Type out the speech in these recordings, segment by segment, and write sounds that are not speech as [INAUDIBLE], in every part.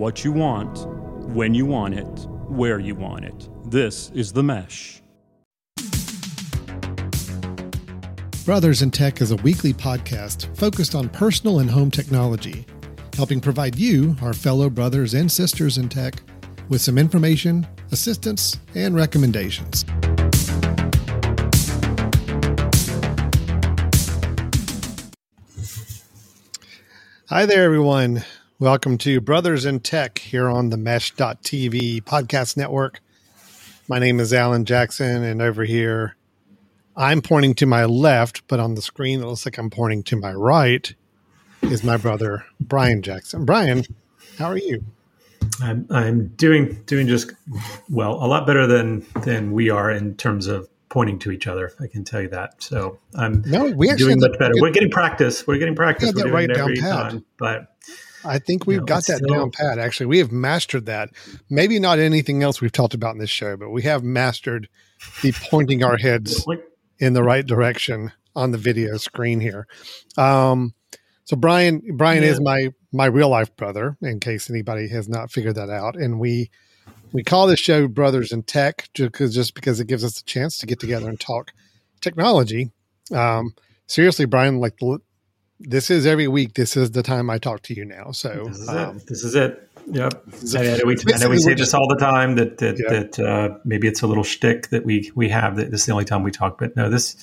what you want, when you want it, where you want it. This is The Mesh. Brothers in Tech is a weekly podcast focused on personal and home technology, helping provide you, our fellow brothers and sisters in tech, with some information, assistance, and recommendations. Hi there, everyone. Welcome to Brothers in Tech here on the Mesh.tv podcast network. My name is Alan Jackson, and over here, I'm pointing to my left, but on the screen, it looks like I'm pointing to my right, is my brother, Brian Jackson. Brian, how are you? I'm I'm doing doing just well, a lot better than than we are in terms of pointing to each other. I can tell you that. So I'm no, we actually doing much better. We're getting practice. We're getting practice. We're doing right it down every pat. time, but I think we've No, got that still- down pat. Actually, we have mastered that. Maybe not anything else we've talked about in this show, but we have mastered the pointing our heads [LAUGHS] in the right direction on the video screen here. Um, so Brian, Brian Yeah. is my my real life brother. In case anybody has not figured that out, and we we call this show Brothers in Tech because just because it gives us a chance to get together and talk technology. Um, seriously, Brian, like l- this is every week. This is the time I talk to you now. So this is um, it. This is it. Yep. is [LAUGHS] I know we, I know we say this all the time that that, Yeah. that uh, maybe it's a little shtick that we we have that this is the only time we talk, but no, this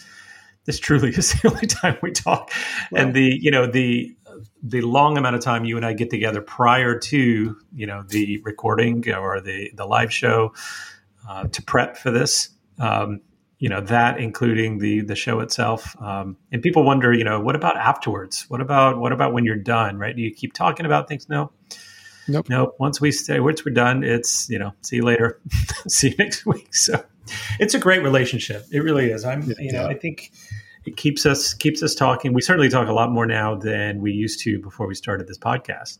this truly [LAUGHS] is the only time we talk. Well- and the you know the the long amount of time you and I get together prior to you know the recording or the the live show uh, to prep for this. Um, you know that including the the show itself um, and people wonder you know what about afterwards what about what about when you're done right do you keep talking about things no Nope. Nope. Once we stay, once we're done, it's you know, see you later, [LAUGHS] see you next week. So it's a great relationship. It really is. I'm, you know, Yeah. I think it keeps us keeps us talking. We certainly talk a lot more now than we used to before we started this podcast.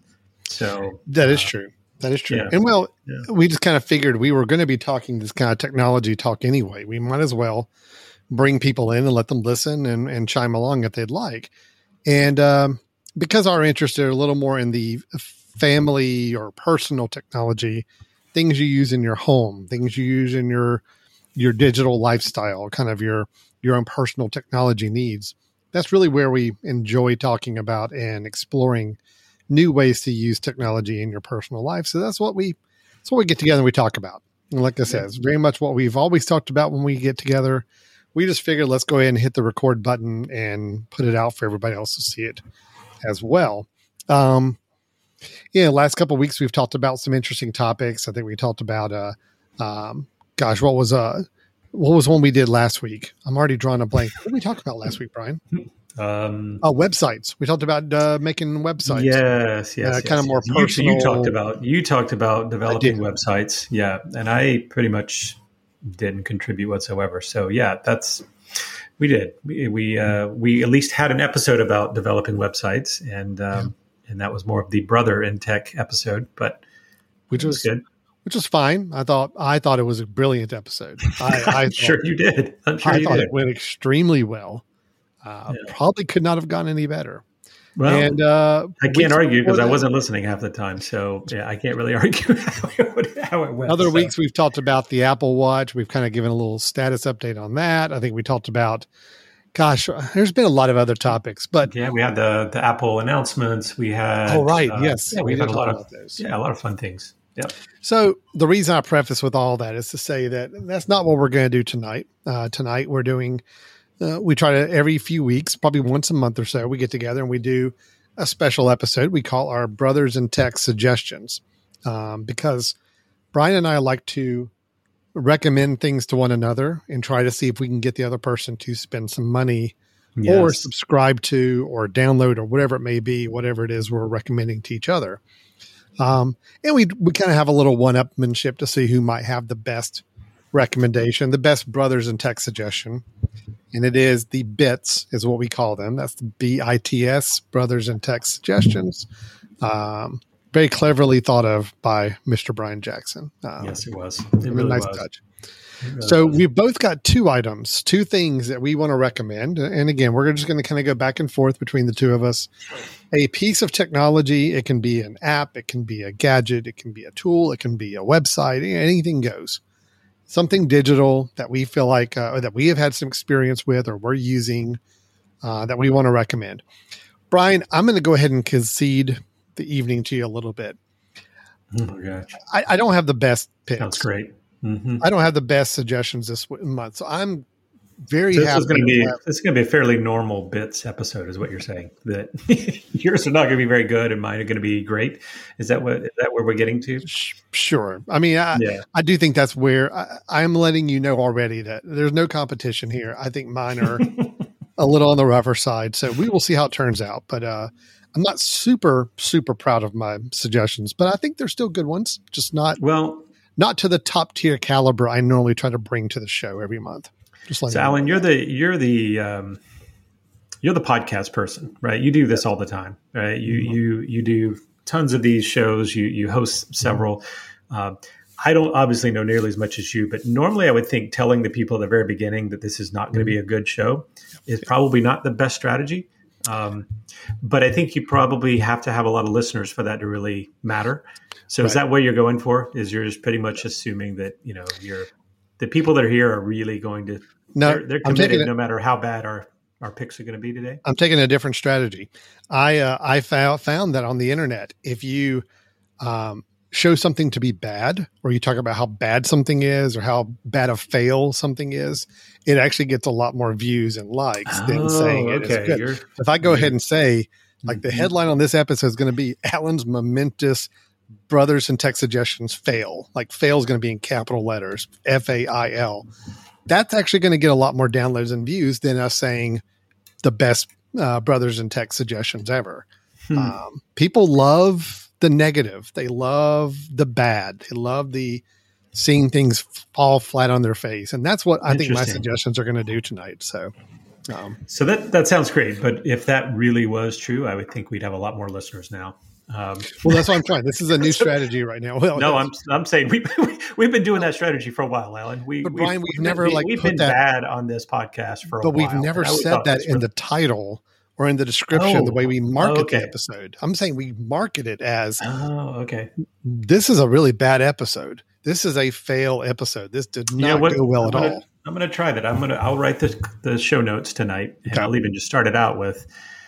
So That is true. That is true. yeah. And well, Yeah. we just kind of figured we were going to be talking this kind of technology talk anyway. We might as well bring people in and let them listen and, and chime along if they'd like. And um, because our interests are a little more in the family or personal technology, things you use in your home, things you use in your your digital lifestyle, kind of your your own personal technology needs. That's really where we enjoy talking about and exploring new ways to use technology in your personal life. So that's what we that's what we get together and we talk about. And like I said, it's very much what we've always talked about when we get together. We just figured let's go ahead and hit the record button and put it out for everybody else to see it as well. Um, yeah, last couple of weeks we've talked about some interesting topics. I think we talked about uh, um, gosh, what was uh, what was one we did last week? I'm already drawing a blank. What did we talk about last week, Brian? [LAUGHS] um, Oh, websites. We talked about uh, making websites. yes, yes, Uh, yes, kind of more yes. You- You, talked about you talked about developing websites, yeah, and I pretty much didn't contribute whatsoever. So yeah, that's we did. We we, uh, we at least had an episode about developing websites, and um, and that was more of the brother in tech episode, but which was was good. which was fine. I thought I thought it was a brilliant episode. I, I [LAUGHS] I'm thought, sure you did. I'm sure I you thought did. it went extremely well. Uh, Yeah. Probably could not have gone any better. Well, and uh, I can't argue because I wasn't listening half the time, so yeah, I can't really [LAUGHS] argue how it, how it went. Other so. weeks we've talked about the Apple Watch. We've kind of given a little status update on that. I think we talked about, gosh, there's been a lot of other topics, but Yeah, we had the the Apple announcements. We had oh right, uh, yes, yeah, we did had a lot of those. yeah, a lot of fun things. Yeah, So the reason I preface with all that is to say that that's not what we're going to do tonight. Uh, tonight we're doing. Uh, we try to every few weeks, probably once a month or so, we get together and we do a special episode we call our Brothers in Tech Suggestions, um, because Brian and I like to recommend things to one another and try to see if we can get the other person to spend some money or subscribe to or download or whatever it may be, whatever it is we're recommending to each other. Um, and we we kind of have a little one upmanship to see who might have the best recommendation, the best brothers in tech suggestion. And it is the bits is what we call them. That's the B I T S brothers in tech suggestions. Um, very cleverly thought of by Mr. Brian Jackson. Um, yes, it was. It a nice was. touch. So we've both got two items, two things that we want to recommend. And again, we're just going to kind of go back and forth between the two of us. A piece of technology, it can be an app, it can be a gadget, it can be a tool, it can be a website, anything goes. Something digital that we feel like, uh, or that we have had some experience with, or we're using uh, that we want to recommend. Brian, I'm going to go ahead and concede the evening to you a little bit. Oh my gosh. I, I don't have the best picks. That's great. Mm-hmm. I don't have the best suggestions this month, so I'm very so this happy. is going to be this is going to be a fairly normal bits episode, is what you're saying. That [LAUGHS] yours are not going to be very good, and mine are going to be great. Is that what is that where we're getting to? Sure. I mean, I, yeah. I do think that's where I, am letting you know already that there's no competition here. I think mine are [LAUGHS] a little on the rougher side, so we will see how it turns out. But uh, I'm not super super proud of my suggestions, but I think they're still good ones. Just not well not to the top tier caliber I normally try to bring to the show every month. Just like so, Alan, you're the you're the um, you're the podcast person, right? You do this all the time, right? You mm-hmm. you you do tons of these shows. You you host several. Uh, I don't obviously know nearly as much as you, but normally I would think telling the people at the very beginning that this is not going to be a good show is probably not the best strategy. Um, but I think you probably have to have a lot of listeners for that to really matter. So right. is that what you're going for? Is you're just pretty much assuming that you know you're the people that are here are really going to no they're, they're committed no matter how bad our our picks are going to be today. I'm taking a different strategy. I uh, I found found that on the internet, if you um, show something to be bad, or you talk about how bad something is, or how bad a fail something is, it actually gets a lot more views and likes oh, than saying it okay. good. You're, if I go ahead and say, like the mm-hmm. headline on this episode is going to be Alan's momentous brothers and tech suggestions fail. Like fail is going to be in capital letters, F A I L. That's actually going to get a lot more downloads and views than us saying the best uh, brothers and tech suggestions ever. Hmm. Um, people love the negative. They love the bad. They love the seeing things fall flat on their face, and that's what I think my suggestions are going to do tonight. So. Um, so that that sounds great, but if that really was true, I would think we'd have a lot more listeners now. Um, well, that's what I'm trying. This is a [LAUGHS] new strategy right now. Well, no, I'm I'm saying we, [LAUGHS] we have been doing that strategy for a while, Alan. We, but Brian, we've, we've never been, like we've been that, bad on this podcast for, but we've never said that in the title or in the description. Oh, the way we market okay. the episode, I'm saying we market it as. Oh, okay. This is a really bad episode. This is a fail episode. This did not what, go well I'm at gonna, all. I'm going to try that. I'm going to. I'll write the the show notes tonight, and okay. I'll even just start it out with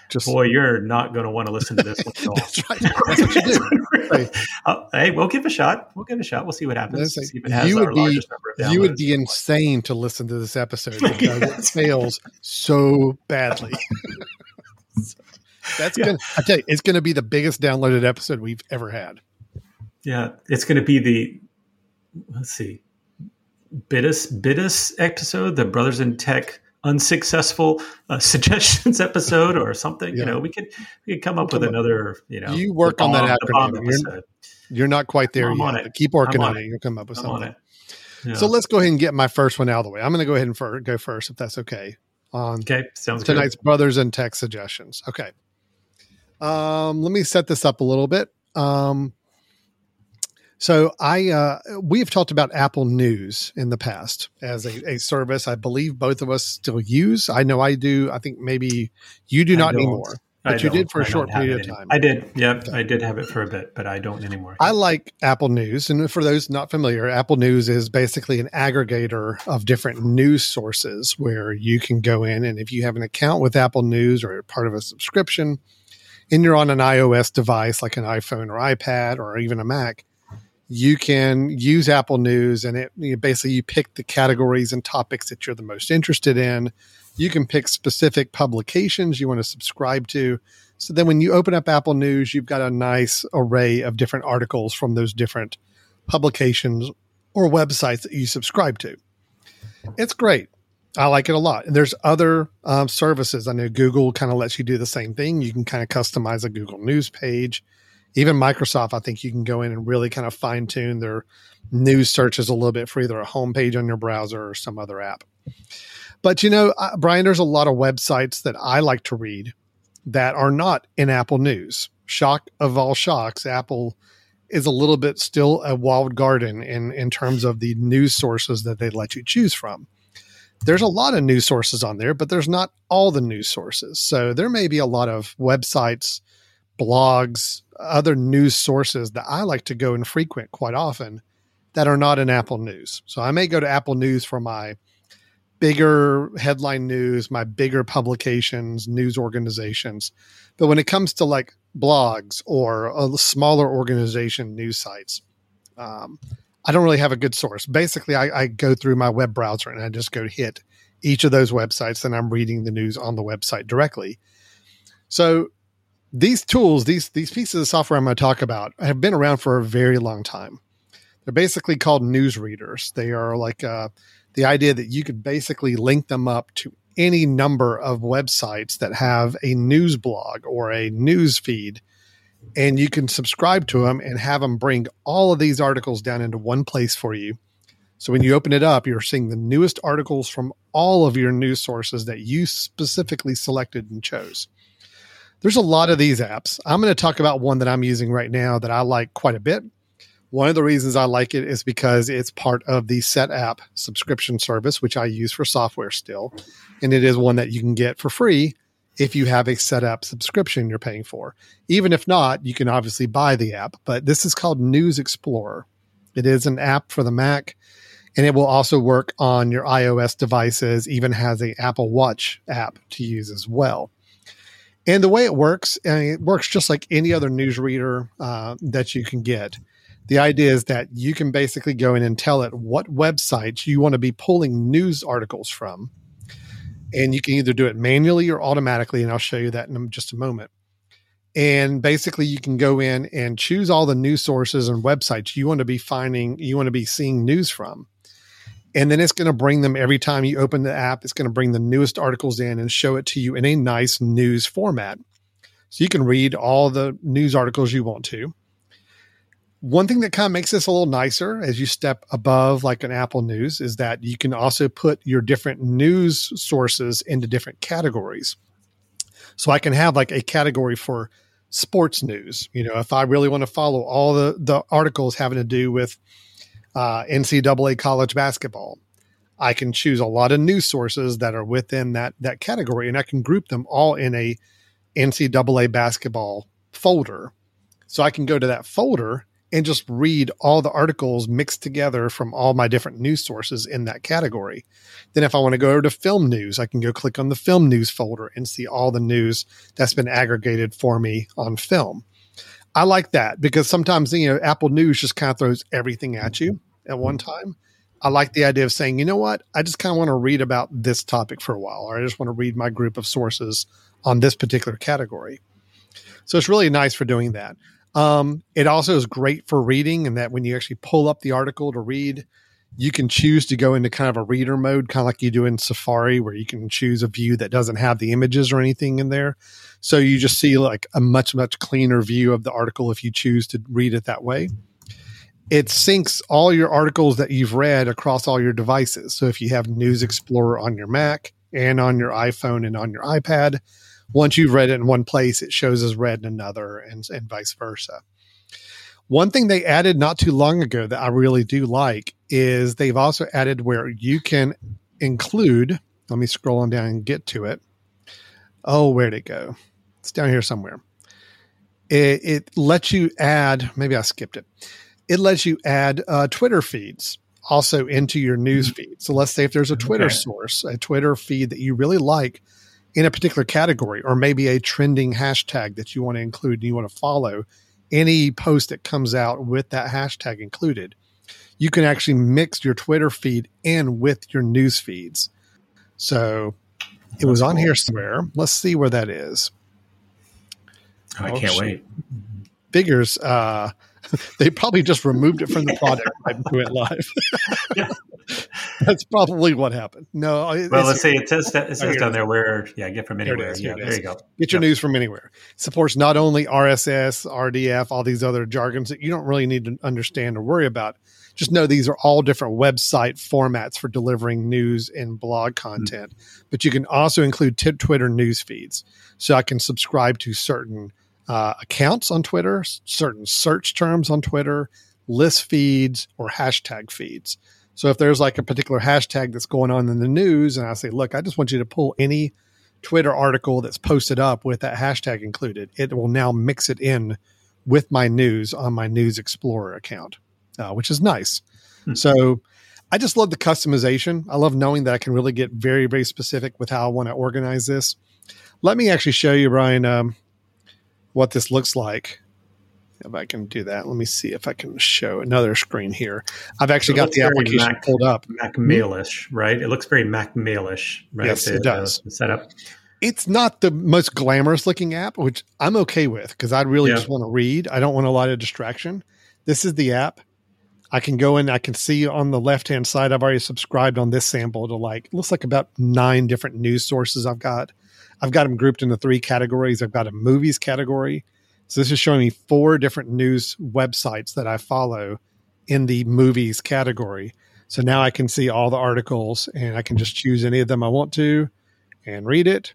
just boy, you're not going to want to listen to this one at [LAUGHS] all. That's right. That's what you do. [LAUGHS] uh, hey, we'll give a shot. We'll give a shot. We'll see what happens. Like, you would be you would be insane to listen to this episode [LAUGHS] because it fails so badly. That's yeah. gonna. I tell you, it's going to be the biggest downloaded episode we've ever had. Yeah, it's going to be the. Let's see, Bitus Bitus episode, the Brothers in Tech unsuccessful uh, [LAUGHS] suggestions episode or something. Yeah. You know, we could we could come up with another. You know, you work on that acronym. You're, you're, not quite there I'm yet. Keep working on, on, it. You'll come up with I'm something. Yeah. So let's go ahead and get my first one out of the way. I'm going to go ahead and for, go first, if that's okay. On okay, sounds tonight's good. brothers and tech suggestions. Okay. Um, let me set this up a little bit. Um, so I uh, we have talked about Apple News in the past as a, a, service. I believe both of us still use. I know I do. I think maybe you do not anymore. But I you did for a short period of time. I did. Yep, okay. I did have it for a bit, but I don't anymore. I like Apple News, and for those not familiar, Apple News is basically an aggregator of different news sources where you can go in and if you have an account with Apple News or part of a subscription, and you're on an iOS device like an iPhone or iPad or even a Mac, you can use Apple News and it you know, basically you pick the categories and topics that you're the most interested in. You can pick specific publications you want to subscribe to. So then when you open up Apple News, you've got a nice array of different articles from those different publications or websites that you subscribe to. It's great. I like it a lot. And there's other um, services. I know Google kind of lets you do the same thing. You can kind of customize a Google News page even Microsoft, I think you can go in and really kind of fine tune their news searches a little bit for either a homepage on your browser or some other app. But you know, uh, Brian, there's a lot of websites that I like to read that are not in Apple News. Shock of all shocks, Apple is a little bit still a walled garden in in terms of the news sources that they let you choose from. There's a lot of news sources on there, but there's not all the news sources. So there may be a lot of websites, blogs, other news sources that I like to go and frequent quite often that are not in Apple News. So I may go to Apple News for my bigger headline news, my bigger publications, news organizations. But when it comes to like blogs or a smaller organization news sites, um, I don't really have a good source. Basically, I, I, go through my web browser and I just go hit each of those websites and I'm reading the news on the website directly. So these tools, these these pieces of software I'm going to talk about, have been around for a very long time. They're basically called news readers. They are like uh, the idea that you could basically link them up to any number of websites that have a news blog or a news feed and you can subscribe to them and have them bring all of these articles down into one place for you. So when you open it up, you're seeing the newest articles from all of your news sources that you specifically selected and chose. There's a lot of these apps. I'm going to talk about one that I'm using right now that I like quite a bit. One of the reasons I like it is because it's part of the SetApp subscription service, which I use for software still. And it is one that you can get for free if you have a SetApp subscription you're paying for. Even if not, you can obviously buy the app, but this is called News Explorer. It is an app for the Mac and it will also work on your iOS devices, even has a Apple Watch app to use as well. And the way it works, and it works just like any other newsreader uh, that you can get. The idea is that you can basically go in and tell it what websites you want to be pulling news articles from. And you can either do it manually or automatically and i'll show you that in just a moment. And basically you can go in and choose all the news sources and websites you want to be finding you want to be seeing news from and then it's going to bring them every time you open the app it's going to bring the newest articles in and show it to you in a nice news format so you can read all the news articles you want to one thing that kind of makes this a little nicer as you step above like an Apple News is that you can also put your different news sources into different categories. So I can have like a category for sports news. You know, if I really want to follow all the, the articles having to do with uh, NCAA college basketball, I can choose a lot of news sources that are within that that category, and I can group them all in a NCAA basketball folder. So I can go to that folder and just read all the articles mixed together from all my different news sources in that category. Then, if I want to go over to film news, I can go click on the film news folder and see all the news that's been aggregated for me on film. I like that because sometimes, you know, Apple News just kind of throws everything at you at one time. I like the idea of saying, you know what, I just kind of want to read about this topic for a while, or I just want to read my group of sources on this particular category. So it's really nice for doing that. Um, it also is great for reading, and that when you actually pull up the article to read, you can choose to go into kind of a reader mode, kind of like you do in Safari, where you can choose a view that doesn't have the images or anything in there. So you just see like a much, much cleaner view of the article if you choose to read it that way. It syncs all your articles that you've read across all your devices. So if you have News Explorer on your Mac and on your iPhone and on your iPad, once you've read it in one place, it shows as read in another, and, and vice versa. One thing they added not too long ago that I really do like is they've also added where you can include. Let me scroll on down and get to it. Oh, where'd it go? It's down here somewhere. It, it lets you add. Maybe I skipped it. It lets you add uh, Twitter feeds also into your news mm-hmm. feed. So let's say if there's a Twitter okay. source, a Twitter feed that you really like in a particular category or maybe a trending hashtag that you want to include and you want to follow any post that comes out with that hashtag included you can actually mix your twitter feed in with your news feeds. So it was on here somewhere. Let's see where that is. Oh, i can't oh, wait. Figures uh [LAUGHS] they probably just removed it from the product and went live. [LAUGHS] That's probably what happened. No, well, let's see. It says it says down there where yeah, get from anywhere. yeah, there you go. Get your yep. news from anywhere. Supports not only RSS, RDF, all these other jargons that you don't really need to understand or worry about. Just know these are all different website formats for delivering news and blog content. Mm-hmm. But you can also include t- Twitter news feeds, so I can subscribe to certain uh, accounts on Twitter, certain search terms on Twitter, list feeds, or hashtag feeds. So if there's like a particular hashtag that's going on in the news, and I say, look, I just want you to pull any Twitter article that's posted up with that hashtag included, it will now mix it in with my news on my News Explorer account, uh, which is nice. Hmm. So I just love the customization. I love knowing that I can really get very, very specific with how I want to organize this. Let me actually show you, Brian, um, what this looks like. If I can do that, let me see if I can show another screen here. I've actually got the application Mac, pulled up. Mac Mailish, right? It looks very Mac Mailish, right? Yes, the, it does. The setup. It's not the most glamorous looking app, which I'm okay with because I really yeah. just want to read. I don't want a lot of distraction. This is the app. I can go in, I can see on the left hand side, I've already subscribed on this sample to like, looks like about nine different news sources I've got. I've got them grouped into three categories. I've got a movies category. So this is showing me four different news websites that I follow in the movies category. So now I can see all the articles and I can just choose any of them I want to and read it.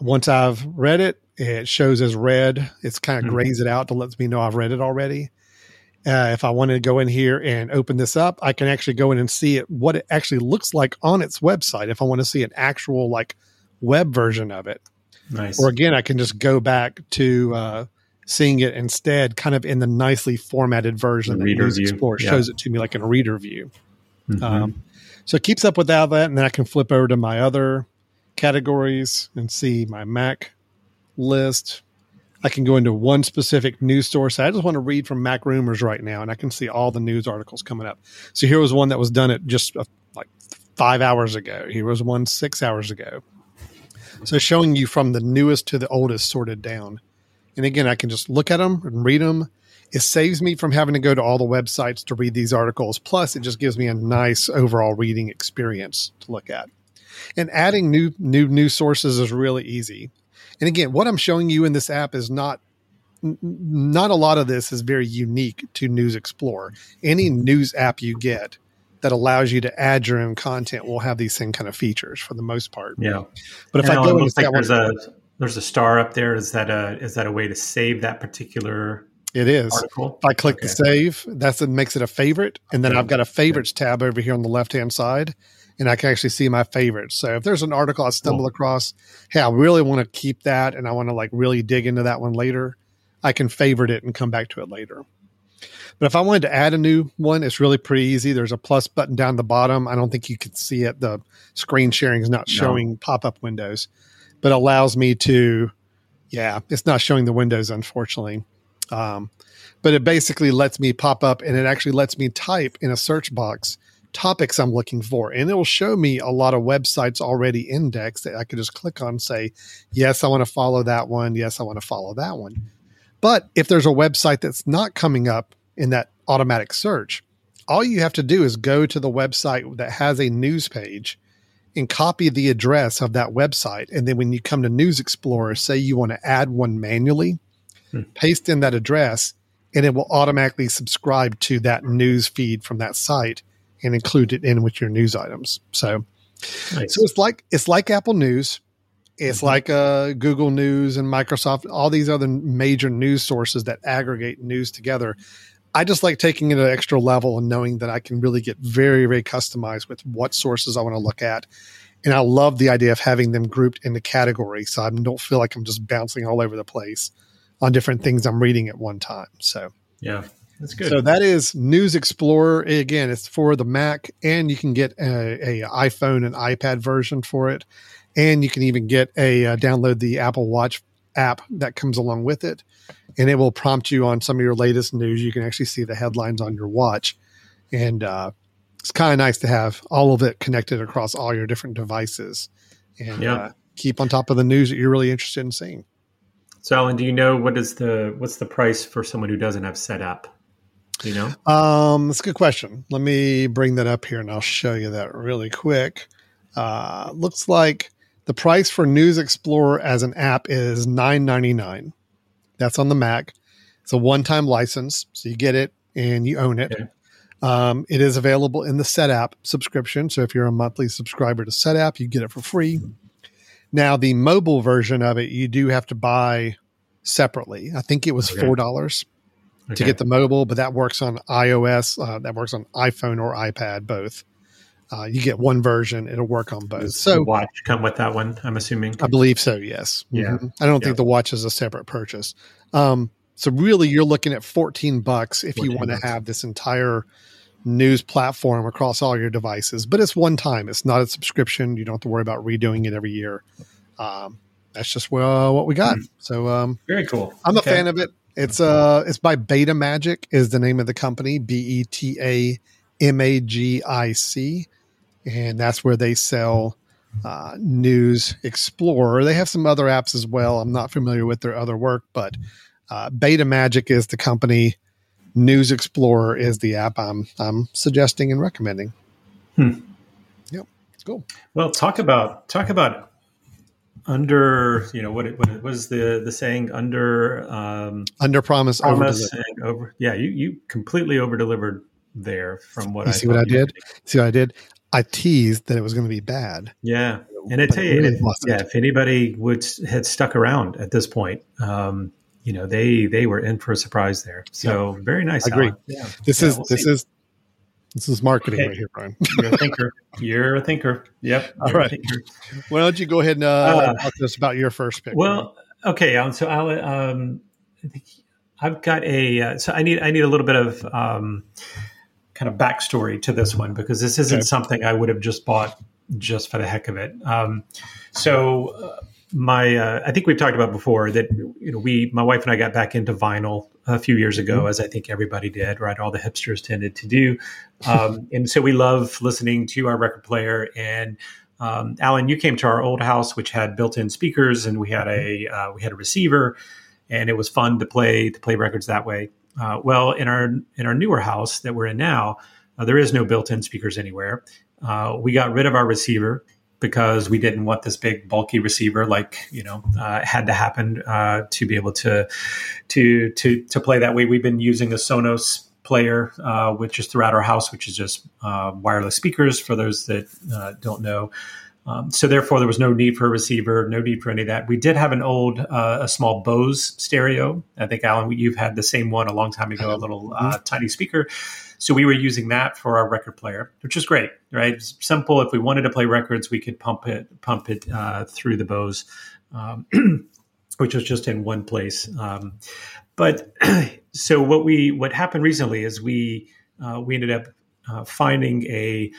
Once I've read it, it shows as read. It's kind of mm-hmm. grays it out to let me know I've read it already. Uh, if I want to go in here and open this up, I can actually go in and see it what it actually looks like on its website. If I want to see an actual like web version of it, nice. Or again, I can just go back to uh, seeing it instead, kind of in the nicely formatted version the that News view. Explorer yeah. shows it to me like in a reader view. Mm-hmm. Um, so it keeps up with all that, and then I can flip over to my other categories and see my Mac list, I can go into one specific news source. I just want to read from MacRumors right now, and I can see all the news articles coming up. So here was one that was done at just uh, like five hours ago. Here was one six hours ago. So showing you from the newest to the oldest sorted down. And again, I can just look at them and read them. It saves me from having to go to all the websites to read these articles. Plus, it just gives me a nice overall reading experience to look at. And adding new new news sources is really easy. And again, what I'm showing you in this app is not not a lot of this is very unique to News Explorer. Any news app you get that allows you to add your own content will have these same kind of features for the most part. Yeah. But if and I go into like there's a there's a star up there. Is that a is that a way to save that particular it is. Article? If I click okay. the save, that's it makes it a favorite. And then okay. I've got a favorites tab over here on the left hand side and I can actually see my favorites. So if there's an article I stumble cool. across, hey, I really want to keep that and I want to like really dig into that one later, I can favorite it and come back to it later. But if I wanted to add a new one, it's really pretty easy. There's a plus button down the bottom. I don't think you can see it. The screen sharing is not showing no. pop up windows, but allows me to, yeah, it's not showing the windows, unfortunately. Um, but it basically lets me pop up and it actually lets me type in a search box topics I'm looking for. And it will show me a lot of websites already indexed that I could just click on say, yes, I want to follow that one. Yes, I want to follow that one. But if there's a website that's not coming up in that automatic search, all you have to do is go to the website that has a news page and copy the address of that website. And then when you come to News Explorer, say you want to add one manually, hmm. paste in that address, and it will automatically subscribe to that news feed from that site and include it in with your news items. So, nice. so it's like it's like Apple News. It's mm-hmm. like uh, Google News and Microsoft, all these other major news sources that aggregate news together. I just like taking it an extra level and knowing that I can really get very, very customized with what sources I want to look at. And I love the idea of having them grouped into categories so I don't feel like I'm just bouncing all over the place on different things I'm reading at one time. So, yeah, that's good. So that is News Explorer. Again, it's for the Mac, and you can get a, a iPhone and iPad version for it, and you can even get a uh, download the Apple Watch app that comes along with it, and it will prompt you on some of your latest news. You can actually see the headlines on your watch, and uh, it's kind of nice to have all of it connected across all your different devices, and yeah. uh, keep on top of the news that you're really interested in seeing. So, Alan, do you know what is the what's the price for someone who doesn't have SetApp? you know? Um, that's a good question. Let me bring that up here and I'll show you that really quick. Uh, looks like the price for News Explorer as an app is nine ninety nine. That's on the Mac. It's a one time license, so you get it and you own it. Okay. Um, it is available in the SetApp subscription. So if you're a monthly subscriber to SetApp, you get it for free. Now, the mobile version of it, you do have to buy separately. I think it was Okay. four dollars to get the mobile, but that works on iOS, uh, that works on iPhone or iPad, both. Uh, you get one version; it'll work on both. Does So the watch come with that one. I'm assuming. I believe so. Yes. Yeah. Mhm. I don't Yeah. think the watch is a separate purchase. Um, so really, you're looking at 14 bucks if you want to have this entire news platform across all your devices. But it's one time. It's not a subscription. You don't have to worry about redoing it every year. Um, that's just well, what we got. So um, Very cool. I'm a fan of it. It's uh, it's by Beta Magic is the name of the company. B E T A M A G I C, and that's where they sell uh, News Explorer. They have some other apps as well. I'm not familiar with their other work, but uh, Beta Magic is the company. News Explorer is the app I'm I'm suggesting and recommending. Hmm. Yep, cool. Well, talk about talk about under. You know what? It, what it was the the saying under um, Under promise, over promise deliver. over. Yeah, you you completely over delivered there from what You I see what I did? See what I did? I teased that it was going to be bad. Yeah, and I tell you, really if, yeah, if anybody would had stuck around at this point, um, you know, they they were in for a surprise there. So very nice. I agree. Yeah, This Yeah, is we'll this see. is this is marketing Okay. right here, Brian. You're a thinker. [LAUGHS] You're a thinker. Yep. All right. you're a right. thinker. Why don't you go ahead and uh, Uh, talk to us about your first pick? Well, okay. Um, so I'll, um, I think I've got a. Uh, so I need I need a little bit of um, kind of backstory to this one because this isn't Okay. something I would have just bought just for the heck of it. Um, so uh, my uh, I think we've talked about before that you know we my wife and I got back into vinyl a few years ago as I think everybody did right? All the hipsters tended to do. Um, [LAUGHS] and so we love listening to our record player. And um, Alan you came to our old house which had built-in speakers and we had a uh, we had a receiver and it was fun to play to play records that way uh, well in our in our newer house that we're in now uh, there is no built-in speakers anywhere uh, we got rid of our receiver because we didn't want this big bulky receiver like you know uh, had to happen uh, to be able to to to to play that way. We've been using a Sonos player, uh, which is throughout our house, which is just uh, wireless speakers for those that uh, don't know. Um, so therefore, there was no need for a receiver, no need for any of that. We did have an old, uh, a small Bose stereo. I think Alan, you've had the same one a long time ago, a little uh, tiny speaker. So we were using that for our record player, which is great, right? It's simple. If we wanted to play records, we could pump it, pump it uh, through the Bose, um, [CLEARS THROAT] which was just in one place. Um, but [CLEARS THROAT] so what we what happened recently is we uh, we ended up uh, finding a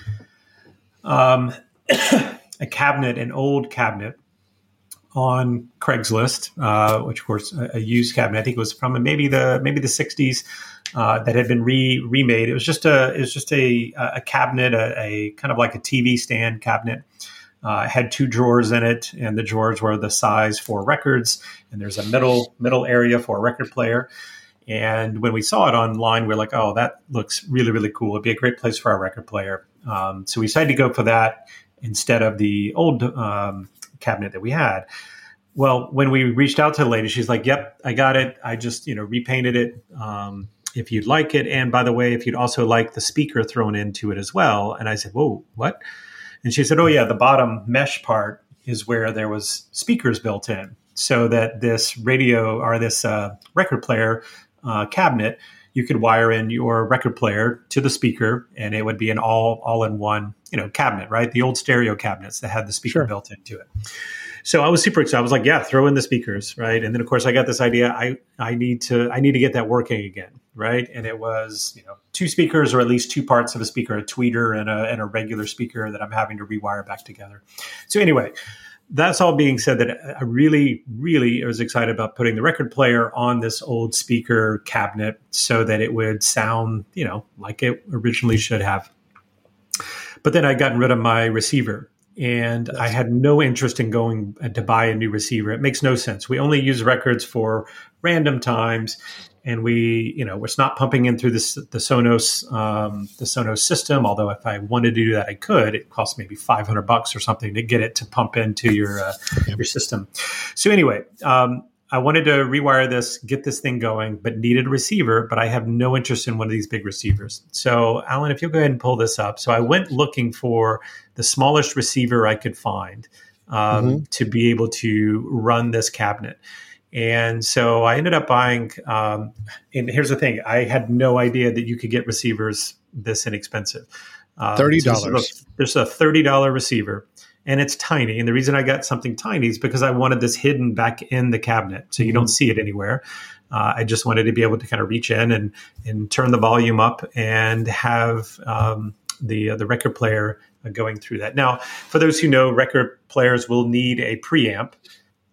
um, [CLEARS THROAT] a cabinet, an old cabinet on Craigslist, uh, which of course a, a used cabinet. I think it was from maybe the maybe the '60s uh, that had been re remade. It was just a it was just a a cabinet, a, a kind of like a TV stand cabinet. Uh, had two drawers in it, and the drawers were the size for records. And there's a middle middle area for a record player. And when we saw it online, we are like, "Oh, that looks really really cool. It'd be a great place for our record player." Um, so we decided to go for that instead of the old um, cabinet that we had. Well, when we reached out to the lady, she's like, "Yep, I got it. I just you know repainted it. Um, if you'd like it, and by the way, if you'd also like the speaker thrown into it as well." And I said, "Whoa, what?" And she said, "Oh yeah, the bottom mesh part is where there was speakers built in, so that this radio or this uh, record player uh, cabinet." You could wire in your record player to the speaker, and it would be an all all in one, you know, cabinet, right? The old stereo cabinets that had the speaker Sure. built into it so I was super excited. I was like, yeah, throw in the speakers, right? And then of course I got this idea. I I need to I need to get that working again, right? And it was you know two speakers or at least two parts of a speaker, a tweeter and a and a regular speaker that I'm having to rewire back together. So anyway. That's all being said. That I really, really was excited about putting the record player on this old speaker cabinet so that it would sound, you know, like it originally should have. But then I'd gotten rid of my receiver and I had no interest in going uh, to buy a new receiver. It makes no sense. We only use records for random times, and we, you know, it's not pumping in through this, the Sonos, um, the Sonos system. Although if I wanted to do that, I could. It costs maybe five hundred bucks or something to get it to pump into your uh, Yep. your system. So anyway, um, I wanted to rewire this, get this thing going, but needed a receiver. But I have no interest in one of these big receivers. So, Alan, if you'll go ahead and pull this up. So I went looking for the smallest receiver I could find um, to be able to run this cabinet. And so I ended up buying. Um, and here's the thing: I had no idea that you could get receivers this inexpensive. Um, thirty dollars. There's a thirty dollar receiver, and it's tiny. And the reason I got something tiny is because I wanted this hidden back in the cabinet, so you don't see it anywhere. Uh, I just wanted to be able to kind of reach in and and turn the volume up and have um, the uh, the record player going through that. Now, for those who know, record players will need a preamp.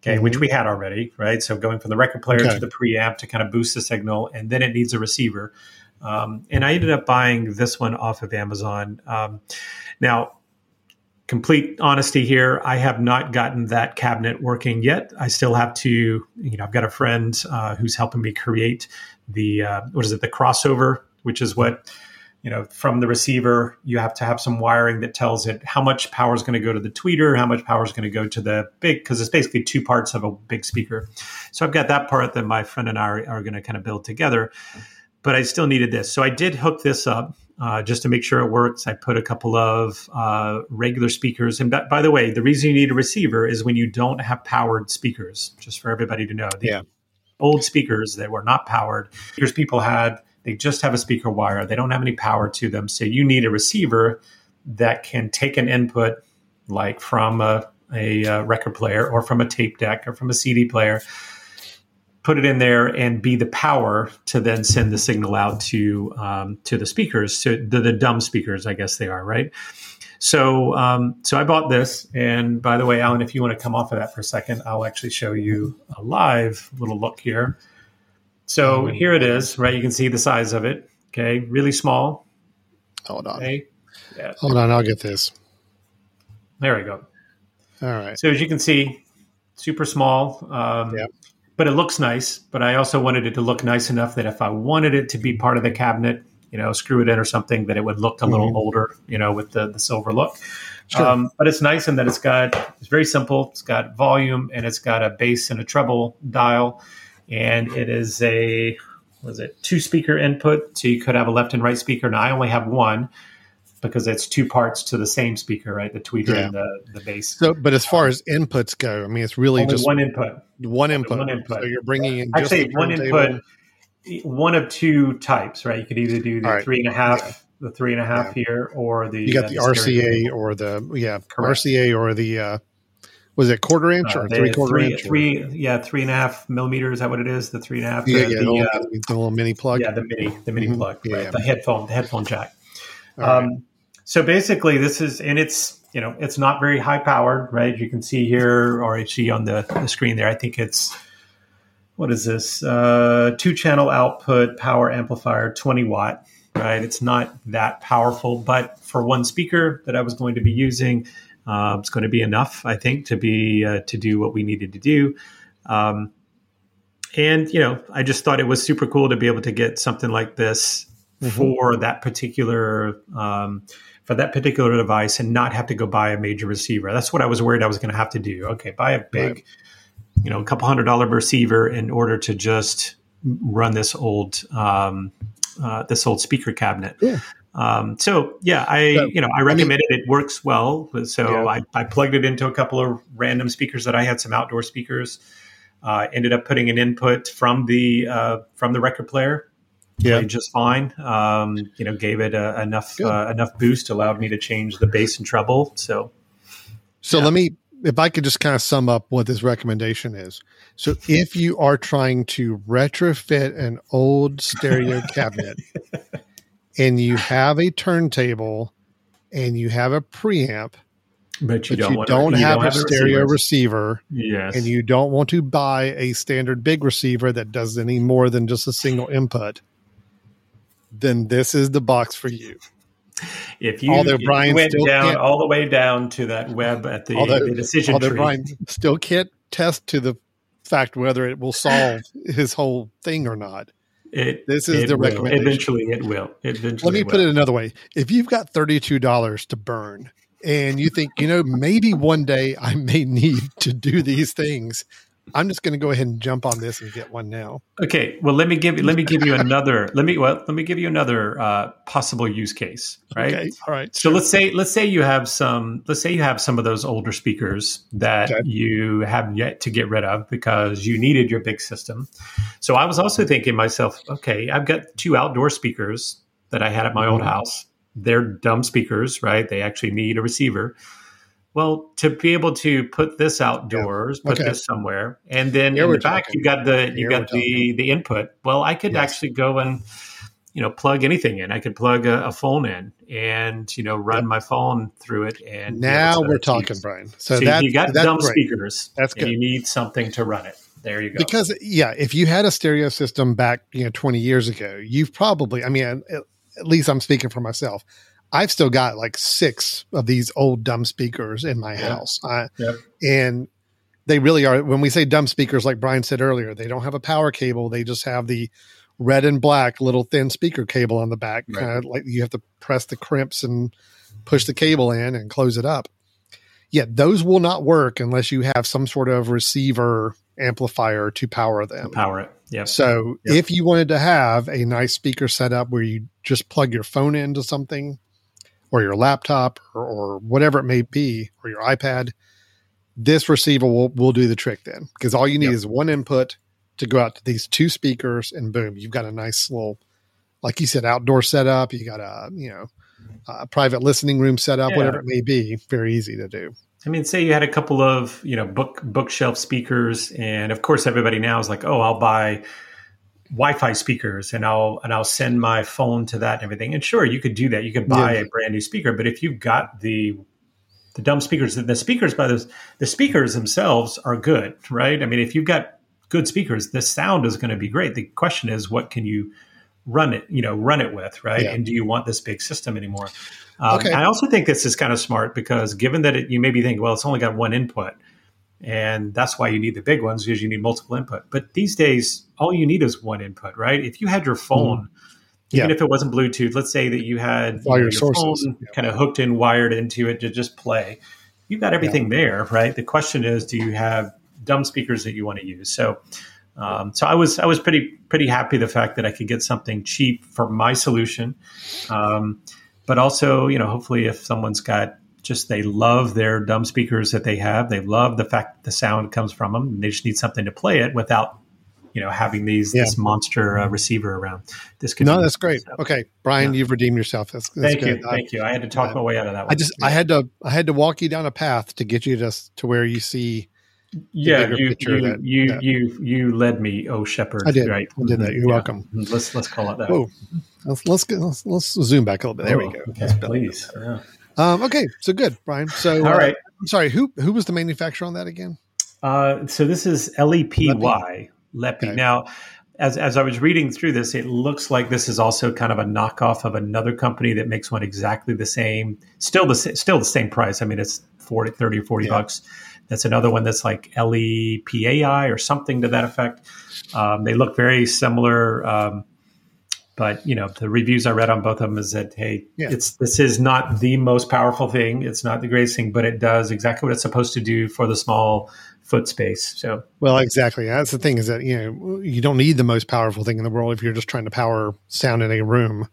Okay, mm-hmm. which we had already, right? So going from the record player okay. to the preamp to kind of boost the signal, and then it needs a receiver. Um, and I ended up buying this one off of Amazon. Um, now, complete honesty here, I have not gotten that cabinet working yet. I still have to, you know, I've got a friend uh, who's helping me create the uh, what is it, the crossover, which is what you know from the receiver you have to have some wiring that tells it how much power is going to go to the tweeter how much power is going to go to the big because it's basically two parts of a big speaker so i've got that part that my friend and i are, are going to kind of build together but i still needed this so i did hook this up uh, just to make sure it works, I put a couple of uh, regular speakers. And by the way, the reason you need a receiver is when you don't have powered speakers, just for everybody to know. The yeah. old speakers that were not powered, speakers people had, they just have a speaker wire. They don't have any power to them. So you need a receiver that can take an input like from a, a, a record player or from a tape deck or from a CD player put it in there and be the power to then send the signal out to um, to the speakers, to the, the, dumb speakers, I guess they are, right? So um, so I bought this, and by the way, Alan, if you want to come off of that for a second, I'll actually show you a live little look here. So mm-hmm. here it is, right? You can see the size of it. Okay, really small. Hold on. Okay. Yeah. Hold on, I'll get this. There we go. All right. So as you can see, super small. Um, yeah but it looks nice. But I also wanted it to look nice enough that if I wanted it to be part of the cabinet, you know, screw it in or something, that it would look a little mm-hmm. older, you know, with the, the silver look. Sure. Um, but it's nice in that it's got, it's very simple. It's got volume and it's got a bass and a treble dial. And it is a, was it two speaker input? So you could have a left and right speaker. Now I only have one because it's two parts to the same speaker, right? The tweeter yeah. and the, the bass. So, but as far as inputs go, I mean, it's really Only just one input. One input. One input. So you're bringing in actually one I say one input, one of two types, right? You could either do the right. three and a half, yeah. the three and a half yeah. here, or the you got uh, the, the RCA or the yeah Correct. RCA or the uh, was it quarter inch uh, or three quarter three, inch? Three, or? yeah, three and a half millimeters. Is that what it is? The three and a half. Yeah, the, yeah, the, the, uh, the, little mini plug. Yeah, the mini, the mini mm-hmm. plug. Yeah, right? yeah, the headphone, the headphone jack. Um, right. So basically, this is, and it's, you know, it's not very high powered, right? You can see here, or see on the, the screen there, I think it's, what is this? Uh, two channel output power amplifier, 20 watt, right? It's not that powerful, but for one speaker that I was going to be using, uh, it's going to be enough, I think, to be, uh, to do what we needed to do. Um, and, you know, I just thought it was super cool to be able to get something like this mm-hmm. for that particular, um, for that particular device and not have to go buy a major receiver. That's what I was worried I was going to have to do. Okay, buy a big, right. you know, a couple hundred dollar receiver in order to just run this old um, uh, this old speaker cabinet. Yeah. Um, so yeah, I so, you know I recommend I mean, it. It works well. So yeah. I, I plugged it into a couple of random speakers that I had, some outdoor speakers. Uh, ended up putting an input from the uh, from the record player yeah. just fine. Um, you know, gave it a, enough uh, enough boost, allowed me to change the bass and treble. So, so yeah. let me, if I could just kind of sum up what this recommendation is. So, if you are trying to retrofit an old stereo cabinet, [LAUGHS] and you have a turntable, and you have a preamp. But you but don't, you don't you have don't a stereo receiver, yes. and you don't want to buy a standard big receiver that does any more than just a single input then this is the box for you. If you, although Brian went down all the way down to that web at the, although, the decision although tree, Brian still can't test to the fact whether it will solve his whole thing or not. It, this is it the will. recommendation. Eventually, it will. Eventually, let me put it another way: if you've got thirty-two dollars to burn, and you think, you know, maybe one day I may need to do these things, I'm just going to go ahead and jump on this and get one now. Okay, well let me give let me give you another let me well let me give you another uh, possible use case, right? Okay, all right. So let's say let's say you have some let's say you have some of those older speakers that Okay. you have yet to get rid of because you needed your big system. So I was also thinking myself, okay, I've got two outdoor speakers that I had at my old Mhm. house. They're dumb speakers, right? They actually need a receiver. Well, to be able to put this outdoors, put Okay. this somewhere, and then Here in the back talking. you got the you Here got the the input. Well, I could Yes. actually go and you know plug anything in. I could plug a, a phone in and you know run my phone through it. And now we're talking, use- Brian. So, So, that, you got that's dumb great. speakers. That's and good. You need something to run it. There you go. Because yeah, if you had a stereo system back, you know, 20 years ago, you've probably, I mean, at least I'm speaking for myself. I've still got like six of these old dumb speakers in my Yeah. house. I, Yep. And they really are, when we say dumb speakers, like Brian said earlier, they don't have a power cable. They just have the red and black little thin speaker cable on the back. Right. Kind of like you have to press the crimps and push the cable in and close it up. Yet those will not work unless you have some sort of receiver amplifier to power them. Power it. Yes. So Yep. if you wanted to have a nice speaker setup where you just plug your phone into something or your laptop or, or whatever it may be, or your iPad, this receiver will, will do the trick then. Because all you need Yep. is one input to go out to these two speakers and boom, you've got a nice little, like you said, outdoor setup. You got a, you know, a private listening room setup, Yeah. whatever it may be. Very easy to do. I mean, say you had a couple of you know book bookshelf speakers, and of course everybody now is like, oh, I'll buy Wi-Fi speakers, and I'll and I'll send my phone to that and everything. And sure, you could do that. You could buy Yeah. a brand new speaker, but if you've got the the dumb speakers, the speakers by the the speakers themselves are good, right? I mean, if you've got good speakers, the sound is going to be great. The question is, what can you run it, you know, run it with, right? Yeah. And do you want this big system anymore? Um, Okay. I also think this is kind of smart because given that it, you maybe think, well, it's only got one input, and that's why you need the big ones because you need multiple input. But these days, all you need is one input, right? If you had your phone, Mm-hmm. Yeah. even if it wasn't Bluetooth, let's say that you had your sources. phone Yeah. kind of hooked in, wired into it to just play. You've got everything there, right? The question is, do you have dumb speakers that you want to use? So, um, so I was I was pretty pretty happy the fact that I could get something cheap for my solution, um, but also you know hopefully if someone's got just they love their dumb speakers that they have, they love the fact that the sound comes from them, and they just need something to play it without you know having these Yeah. this monster uh, receiver around. This could No, that's great. Okay, Brian, you've redeemed yourself. That's, that's Thank good. you, I- thank you. I had to talk I- my way out of that one. I just I had to I had to walk you down a path to get you to to where you see. yeah, you you that- you, that- you you led me, oh shepherd. I did. Right. I did that. You're Yeah. welcome. Let's let's call it that. Whoa, let's let's, get, let's let's zoom back a little bit. There we Oh, go. Okay, please. Um, okay, so good, Brian. So All uh, right. I'm sorry. Who who was the manufacturer on that again? Uh, so this is LEPY, Lepi. Okay. Now, as, as I was reading through this, it looks like this is also kind of a knockoff of another company that makes one exactly the same, still the sa- still the same price. I mean, it's 40, 30 or 40 Yeah. bucks. That's another one that's like LEPAI or something to that effect. Um, they look very similar. Um, but you know the reviews I read on both of them is that hey, Yeah. it's this is not the most powerful thing. It's not the greatest thing, but it does exactly what it's supposed to do for the small foot space. So Well, exactly. That's the thing is that you know you don't need the most powerful thing in the world if you're just trying to power sound in a room,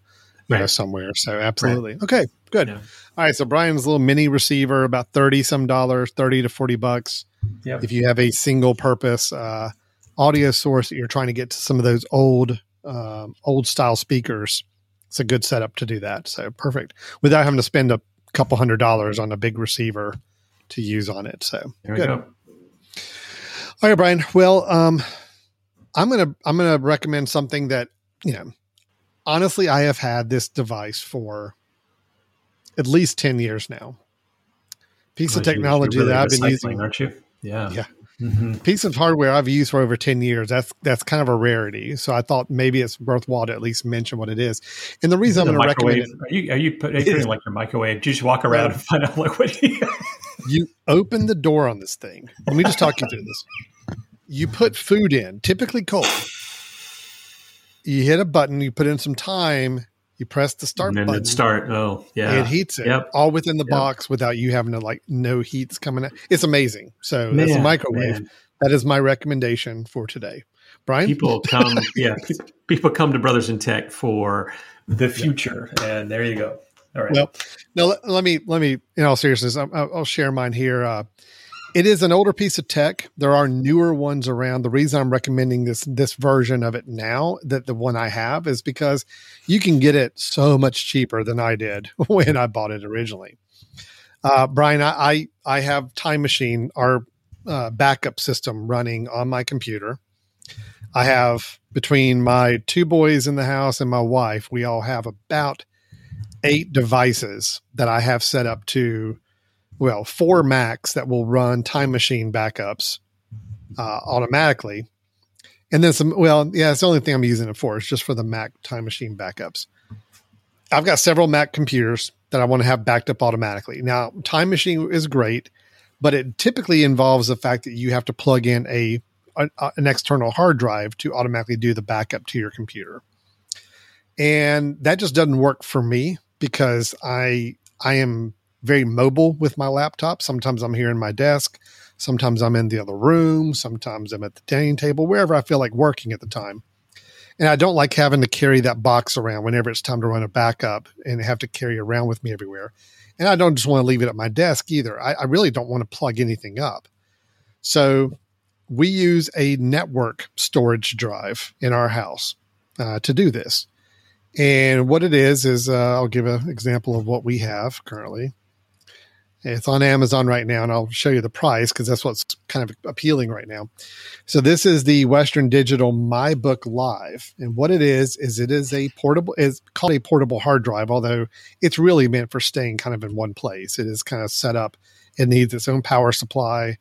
you know, somewhere. So absolutely. Okay, good. Yeah. All right. So Brian's little mini receiver, about thirty some dollars, thirty to forty bucks. Yep. If you have a single purpose uh, audio source that you're trying to get to some of those old um, old style speakers, it's a good setup to do that. So perfect without having to spend a couple hundred dollars on a big receiver to use on it. So there good. go. All right, Brian. Well, um, I'm gonna I'm gonna recommend something that you know. Honestly, I have had this device for at least ten years now. Piece of technology really that I've been using, aren't you? Yeah. Yeah. Mhm. piece of hardware I've used for over ten years. That's that's kind of a rarity. So I thought maybe it's worthwhile to at least mention what it is. And the reason I'm going to recommend it, Are you are you putting like your microwave? Do you just walk [LAUGHS] around and find out like what? You, [LAUGHS] you open the door on this thing. Let me just talk you through this. You put food in, typically cold. You hit a button, you put in some time, you press the start and then button. it start. Oh yeah. It heats it Yep. all within the Yep. box without you having to like no heats coming out. It's amazing. So that's a microwave, man. that is my recommendation for today. Brian, people [LAUGHS] come, yeah, people come to Brothers in Tech for the future, and there you go. All right. Well, now let, let me let me in all seriousness, I'll, I'll share mine here. Uh, it is an older piece of tech. There are newer ones around. The reason I'm recommending this this version of it now, that the one I have, is because you can get it so much cheaper than I did [LAUGHS] when I bought it originally. Uh, Brian, I, I, I have Time Machine, our uh, backup system, running on my computer. I have between my two boys in the house and my wife, we all have about eight devices that I have set up to well, four Macs that will run Time Machine backups uh, automatically. And then some, well, yeah, it's the only thing I'm using it for. It's just for the Mac Time Machine backups. I've got several Mac computers that I want to have backed up automatically. Now, Time Machine is great, but it typically involves the fact that you have to plug in a, a an external hard drive to automatically do the backup to your computer. And that just doesn't work for me because I I am very mobile with my laptop. Sometimes I'm here in my desk. Sometimes I'm in the other room. Sometimes I'm at the dining table, wherever I feel like working at the time. And I don't like having to carry that box around whenever it's time to run a backup and have to carry around with me everywhere. And I don't just want to leave it at my desk either. I, I really don't want to plug anything up. So we use a network storage drive in our house uh, to do this. And what it is is uh, I'll give an example of what we have currently. It's on Amazon right now, and I'll show you the price because that's what's kind of appealing right now. So this is the Western Digital My Book Live, and what it is is it is a portable. It's called a portable hard drive, although it's really meant for staying kind of in one place. It is kind of set up. It needs its own power supply.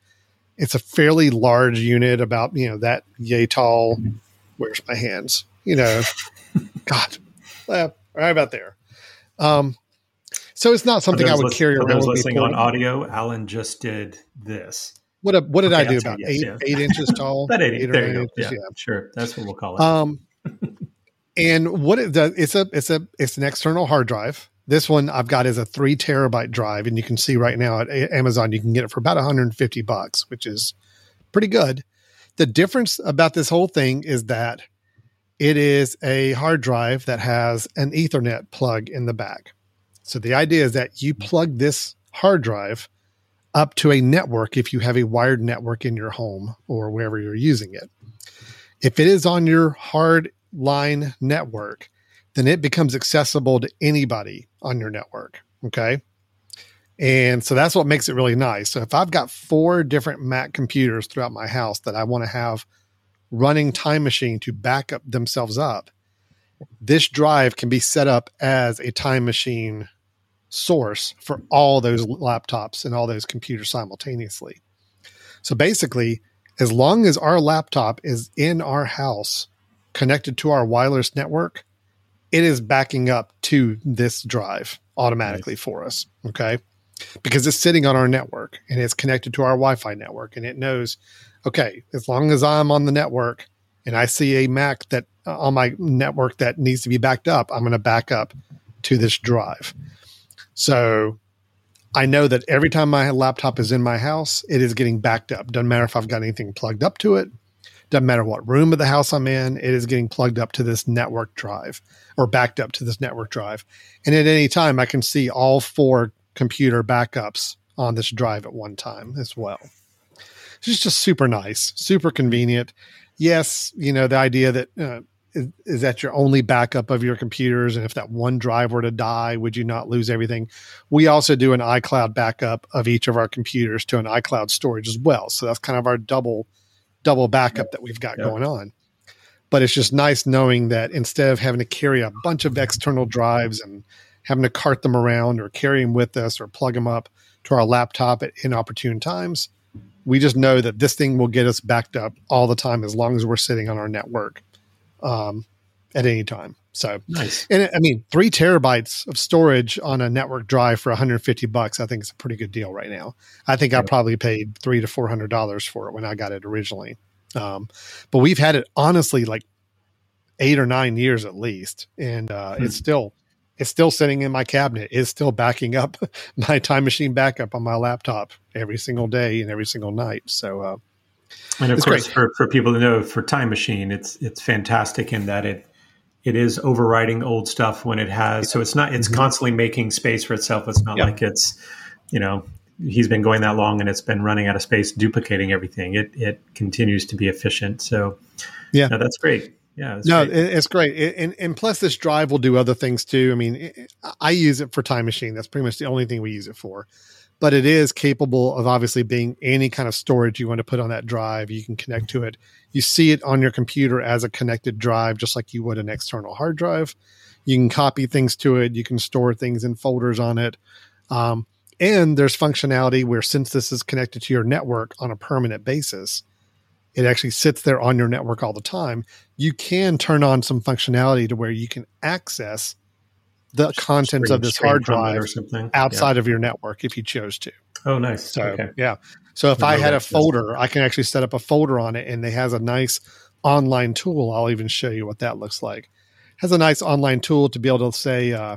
It's a fairly large unit, about you know that yay tall. Where's my hands? You know, [LAUGHS] God, well, right about there. Um, so it's not something I would listen, carry around. Those listening on audio, Alan just did this. What a, what did okay, I do? About yes, eight yes. eight inches [LAUGHS] tall. About eight, eight there you go. Inches, yeah, yeah, sure. That's what we'll call it. Um, [LAUGHS] and what it does, it's a it's a it's an external hard drive. This one I've got is a three terabyte drive, and you can see right now at Amazon you can get it for about 150 bucks, which is pretty good. The difference about this whole thing is that it is a hard drive that has an Ethernet plug in the back. So the idea is that you plug this hard drive up to a network if you have a wired network in your home or wherever you're using it. If it is on your hard line network, then it becomes accessible to anybody on your network. Okay. And so that's what makes it really nice. So if I've got four different Mac computers throughout my house that I want to have running Time Machine to back up themselves up, this drive can be set up as a Time Machine source for all those laptops and all those computers simultaneously. So basically, as long as our laptop is in our house connected to our wireless network, it is backing up to this drive automatically nice. for us. Okay. Because it's sitting on our network and it's connected to our Wi Fi network and it knows, okay, as long as I'm on the network and I see a Mac that uh, on my network that needs to be backed up, I'm going to back up to this drive. So I know that every time my laptop is in my house, it is getting backed up. Doesn't matter if I've got anything plugged up to it. Doesn't matter what room of the house I'm in, it is getting plugged up to this network drive or backed up to this network drive. And at any time, I can see all four computer backups on this drive at one time as well. It's just super nice, super convenient. Yes, you know, the idea that uh, is, is that your only backup of your computers? And if that one drive were to die, would you not lose everything? We also do an iCloud backup of each of our computers to an iCloud storage as well. So that's kind of our double double backup that we've got yep. going on. But it's just nice knowing that instead of having to carry a bunch of external drives and having to cart them around or carry them with us or plug them up to our laptop at inopportune times, we just know that this thing will get us backed up all the time as long as we're sitting on our network um, at any time. So nice. And I mean, three terabytes of storage on a network drive for 150 bucks, I think it's a pretty good deal right now. I think yeah. I probably paid three to four hundred dollars for it when I got it originally. Um, but we've had it honestly like eight or nine years at least, and uh, hmm. it's still it's still sitting in my cabinet. It's still backing up [LAUGHS] my time machine backup on my laptop every single day and every single night. So uh, And of It's course, great. for, for people to know, for Time Machine, it's it's fantastic in that it it is overriding old stuff when it has. So it's not it's Mhm. constantly making space for itself. It's not Yeah. like it's you know he's been going that long and it's been running out of space duplicating everything. It it continues to be efficient. So Yeah. no, that's great. Yeah, that's no, great. it's great, It- and and plus this drive will do other things too. I mean, it, I use it for Time Machine. That's pretty much the only thing we use it for. But it is capable of obviously being any kind of storage you want to put on that drive. You can connect to it. You see it on your computer as a connected drive, just like you would an external hard drive. You can copy things to it. You can store things in folders on it. Um, and there's functionality where since this is connected to your network on a permanent basis, it actually sits there on your network all the time. You can turn on some functionality to where you can access the contents of this hard drive or something outside of your network if you chose to. Oh, nice. So okay. yeah. So if I Remote had a folder, I can actually set up a folder on it and it has a nice online tool. I'll even show you what that looks like. has a nice online tool to be able to say uh,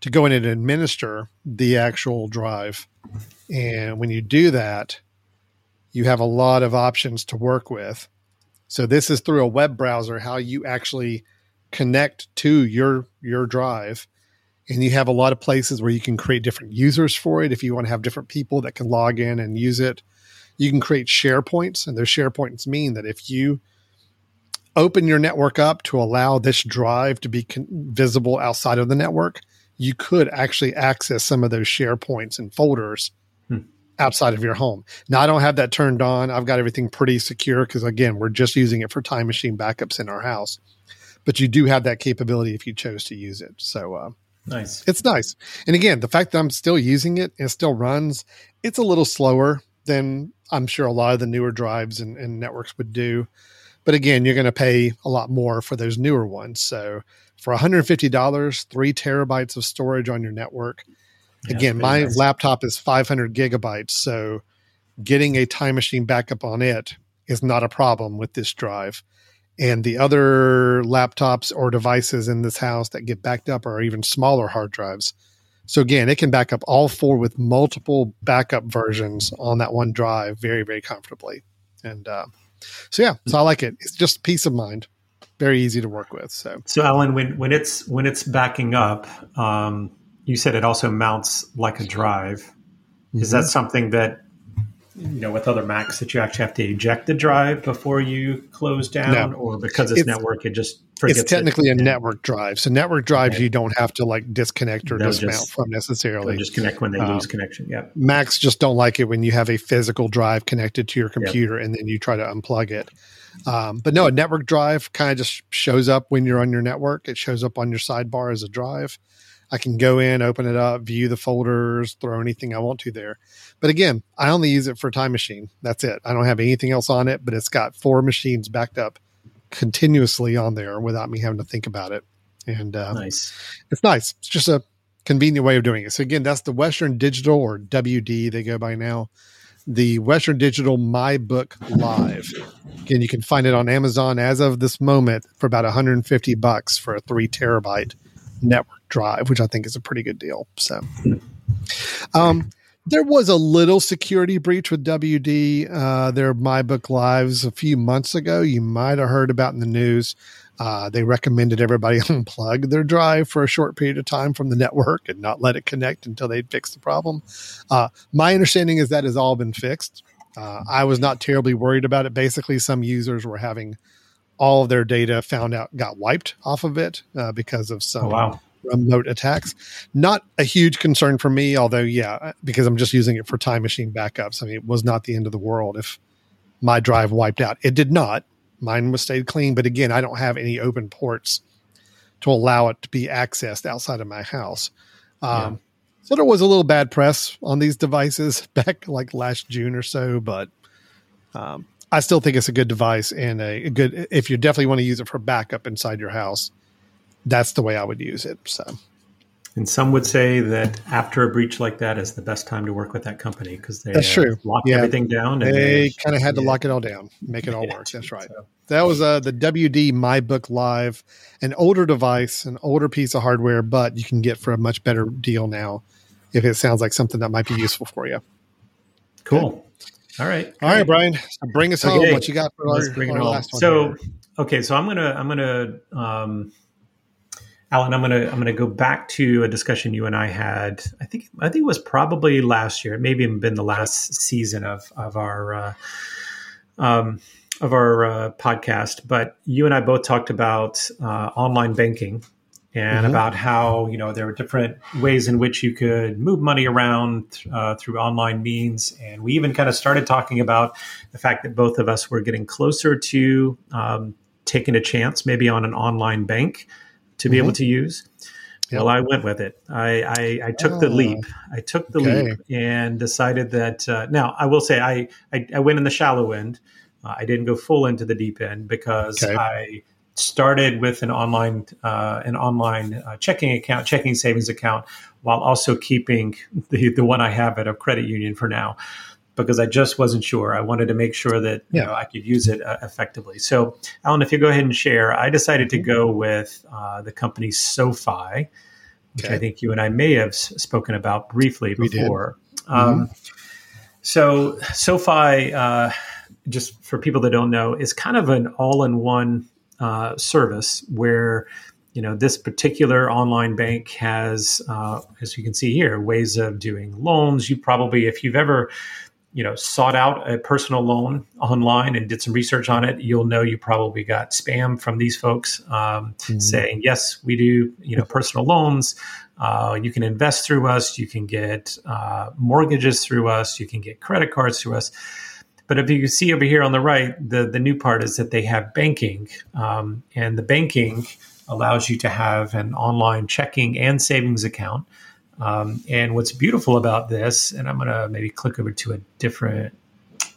to go in and administer the actual drive. And when you do that, you have a lot of options to work with. So this is through a web browser how you actually connect to your your drive. And you have a lot of places where you can create different users for it. If you want to have different people that can log in and use it you can create share points. And those share points mean that if you open your network up to allow this drive to be con- visible outside of the network you could actually access some of those share points and folders Hmm. outside of your home. Now i don't have that turned on. I've got everything pretty secure because again we're just using it for time machine backups in our house but you do have that capability if you chose to use it so uh, Nice. it's nice. And again, the fact that I'm still using it and it still runs, it's a little slower than I'm sure a lot of the newer drives and, and networks would do. But again, you're going to pay a lot more for those newer ones. So for $150, three terabytes of storage on your network. Yeah, again, my nice. laptop is 500 gigabytes. So getting a time machine backup on it is not a problem with this drive. And the other laptops or devices in this house that get backed up are even smaller hard drives. So again, it can back up all four with multiple backup versions on that one drive very, very comfortably. And uh, so yeah, so I like it. It's just peace of mind, very easy to work with. So So, Alan, when when it's when it's backing up, um, you said it also mounts like a drive. Is Mm-hmm. that something that you know with other Macs that you actually have to eject the drive before you close down, No. or because it's, It's- network, it just forgets it's technically it, a network drive. So network drives Okay. you don't have to like disconnect or They'll dismount just- from necessarily. just connect when they Um, lose connection. Yeah, Macs just don't like it when you have a physical drive connected to your computer and then you try to unplug it. Um, but no, a network drive kind of just shows up when you're on your network. It shows up on your sidebar as a drive. I can go in, open it up, view the folders, throw anything I want to there. But again, I only use it for Time Machine. That's it. I don't have anything else on it, but it's got four machines backed up continuously on there without me having to think about it. And uh, nice. it's nice. It's just a convenient way of doing it. So again, that's the Western Digital or WD they go by now. The Western Digital My Book Live. Again, you can find it on Amazon as of this moment for about 150 bucks for a three terabyte network drive, which I think is a pretty good deal. So, um, there was a little security breach with WD. Uh, their My Book Lives a few months ago. You might have heard about in the news. Uh, they recommended everybody [LAUGHS] unplug their drive for a short period of time from the network and not let it connect until they fix the problem. Uh, my understanding is that has all been fixed. Uh, I was not terribly worried about it. Basically, some users were having all of their data found out got wiped off of it uh, because of some Oh, wow. Remote attacks. Not a huge concern for me, although yeah, because I'm just using it for time machine backups. I mean, it was not the end of the world if my drive wiped out. It did not. Mine was stayed clean, but again, I don't have any open ports to allow it to be accessed outside of my house. Um, So there was a little bad press on these devices [LAUGHS] back like last June or so, but um, I still think it's a good device and a, a good. If you definitely want to use it for backup inside your house, that's the way I would use it. So And some would say that after a breach like that is the best time to work with that company because they That's uh, true. locked Yeah. everything down. And they kind of had to yeah. lock it all down, make it all [LAUGHS] Yeah. work. That's right. So, That was uh, the WD My Book Live, an older device, an older piece of hardware, but you can get for a much better deal now if it sounds like something that might be useful for you. cool. All right. All right, Brian. So bring us home. What you got for Let's our, bring our it home. last one? So, here? okay, so I'm gonna I'm gonna um, Alan, I'm gonna I'm gonna go back to a discussion you and I had. I think I think it was probably last year, maybe even been the last season of of our uh, um, of our uh, podcast. But you and I both talked about uh, online banking and Mhm. about how you know there are different ways in which you could move money around uh, through online means, and we even kind of started talking about the fact that both of us were getting closer to um, taking a chance, maybe on an online bank, to be Mhm. able to use. Yep. Well, I went with it. I, I, I took the Ah, leap. I took the okay. leap and decided that. Uh, now, I will say I, I, I went in the shallow end. Uh, I didn't go full into the deep end because Okay. I started with an online uh, an online uh, checking account, checking savings account, while also keeping [LAUGHS] the the one I have at a credit union for now, because I just wasn't sure. I wanted to make sure that you know I could use it uh, effectively. So, Alan, if you go ahead and share, I decided to go with uh, the company SoFi, which Okay. I think you and I may have spoken about briefly We did. before. Um, so SoFi, uh, just for people that don't know, is kind of an all-in-one uh, service where you know this particular online bank has, uh, as you can see here, ways of doing loans. You probably, if you've ever you know sought out a personal loan online and did some research on it, you'll know you probably got spam from these folks um, Mhm. saying, "Yes, we do you know personal loans." Uh, you can invest through us. You can get uh, mortgages through us. You can get credit cards through us. But if you see over here on the right, the, the new part is that they have banking. Um, and the banking allows you to have an online checking and savings account. Um, and what's beautiful about this, and I'm going to maybe click over to a different.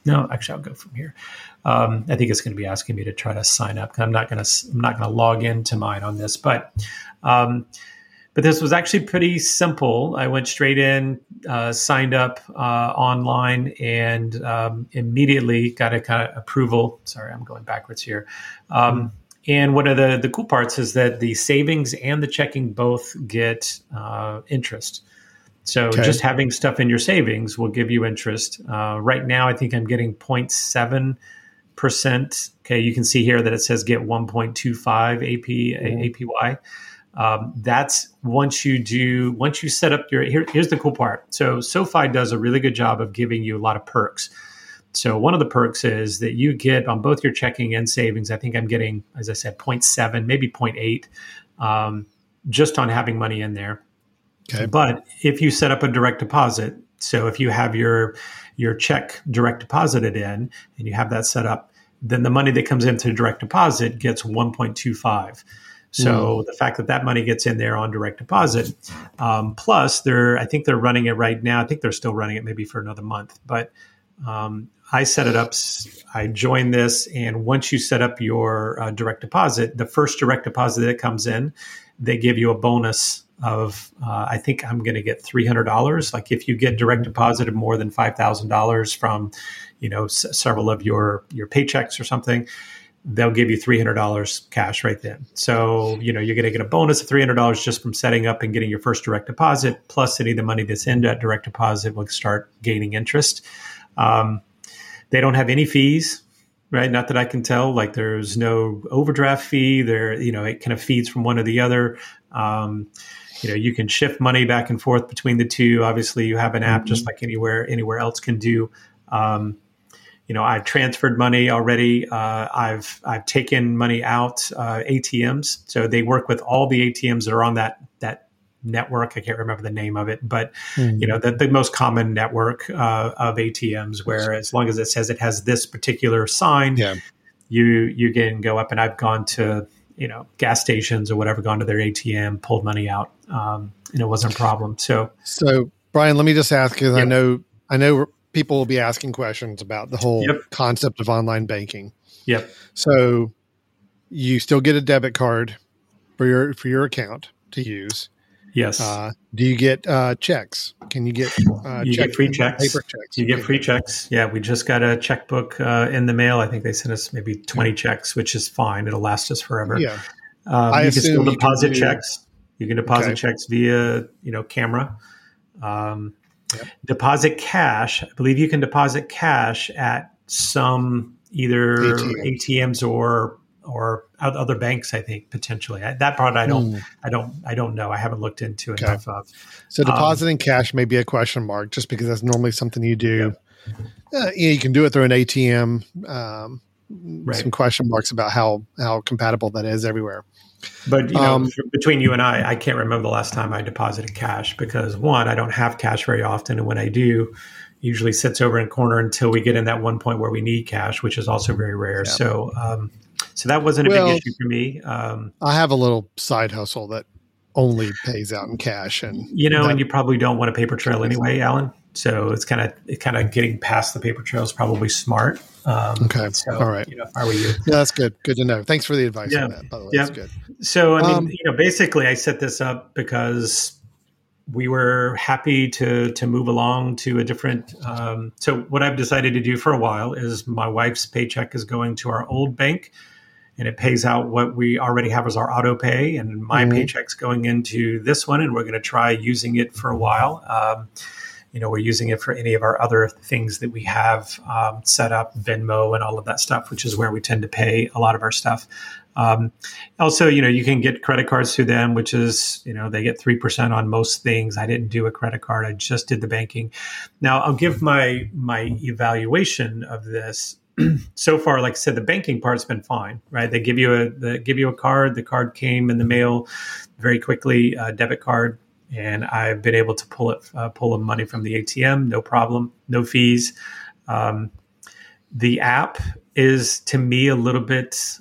No, actually, I'll go from here. Um, I think it's going to be asking me to try to sign up. I'm not going to. I'm not going to log into mine on this, but um, but this was actually pretty simple. I went straight in, uh, signed up uh, online, and um, immediately got a kind of approval. Sorry, I'm going backwards here. Um, and one of the, the cool parts is that the savings and the checking both get uh, interest. So Okay. just having stuff in your savings will give you interest. Uh, right now, I think I'm getting 0.7 percent. Okay, you can see here that it says get 1.25 AP APY. Um, that's once you do once you set up your here, here's the cool part. So SoFi does a really good job of giving you a lot of perks. So one of the perks is that you get on both your checking and savings. I think I'm getting, as I said, 0.7, maybe 0.8, um, just on having money in there. Okay. But if you set up a direct deposit, so if you have your your check direct deposited in and you have that set up, then the money that comes into direct deposit gets 1.25. So the fact that that money gets in there on direct deposit, um, plus they're I think they're running it right now. I think they're still running it maybe for another month, but um, I set it up. I joined this, and once you set up your uh, direct deposit, the first direct deposit that comes in, they give you a bonus of uh, I think I'm going to get three hundred dollars. Like if you get direct deposit of more than five thousand dollars from, you know, s- several of your your paychecks or something, they'll give you three hundred dollars cash right then. So you know you're going to get a bonus of three hundred dollars just from setting up and getting your first direct deposit. Plus, any of the money that's in that direct deposit will start gaining interest. Um, they don't have any fees, right? Not that I can tell. Like there's no overdraft fee. There, you know, it kind of feeds from one to the other. Um, you know, you can shift money back and forth between the two. Obviously, you have an app just like anywhere anywhere else can do. Um, you know, I've transferred money already. Uh, I've I've taken money out uh, ATMs, so they work with all the ATMs that are on that that network. I can't remember the name of it, but you know, the, the most common network uh, of ATMs, where as long as it says it has this particular sign, Yeah. you you can go up. And I've gone to you know gas stations or whatever, gone to their ATM, pulled money out, um, and it wasn't a problem. So So, Brian, let me just ask because I know I know people will be asking questions about the whole Yep. concept of online banking. yep, So, you still get a debit card for your for your account to use. Yes. Uh, do you get uh, checks? Can you get uh, You get free checks. Paper checks. You get free checks. Yeah, we just got a checkbook uh, in the mail. I think they sent us maybe 20 checks, which is fine. It'll last us forever. Yeah. Um, I you can still assume you can deposit do- checks. You can deposit Okay. checks via, you know, camera. Um, yep. deposit cash. I believe you can deposit cash at some either ATMs, ATMs or or other banks. I think potentially that part I don't mm. I don't I don't know. I haven't looked into okay. enough of. So depositing um, cash may be a question mark, just because that's normally something you do. Uh, you, know, you can do it through an ATM. Um, right. Some question marks about how how compatible that is everywhere. But you know, um, between you and I, I can't remember the last time I deposited cash because one, I don't have cash very often, and when I do, usually sits over in a corner until we get in that one point where we need cash, which is also very rare. Yeah. So, um, so that wasn't a well, big issue for me. Um, I have a little side hustle that only pays out in cash, and you know, that, and you probably don't want a paper trail anyway, Alan. So it's kind of it kind of getting past the paper trail is probably smart. Um, okay. So, All right. You know, are we you? Yeah, that's good. Good to know. Thanks for the advice yeah. on that. By the way, yeah. that's good. So I mean, um, you know, basically, I set this up because we were happy to to move along to a different. Um, so what I've decided to do for a while is my wife's paycheck is going to our old bank, and it pays out what we already have as our auto pay, and my mm-hmm. paycheck's going into this one, and we're going to try using it for a while. Um, you know, we're using it for any of our other things that we have um, set up, Venmo and all of that stuff, which is where we tend to pay a lot of our stuff. Um, also, you know, you can get credit cards through them, which is, you know, they get 3% on most things. I didn't do a credit card. I just did the banking. Now I'll give my, my evaluation of this. [CLEARS THROAT] so far, like I said, the banking part's been fine, right? They give you a, they give you a card. The card came in the mail very quickly, a debit card. And I've been able to pull it, uh, pull money from the ATM, no problem, no fees. Um, the app is to me a little bit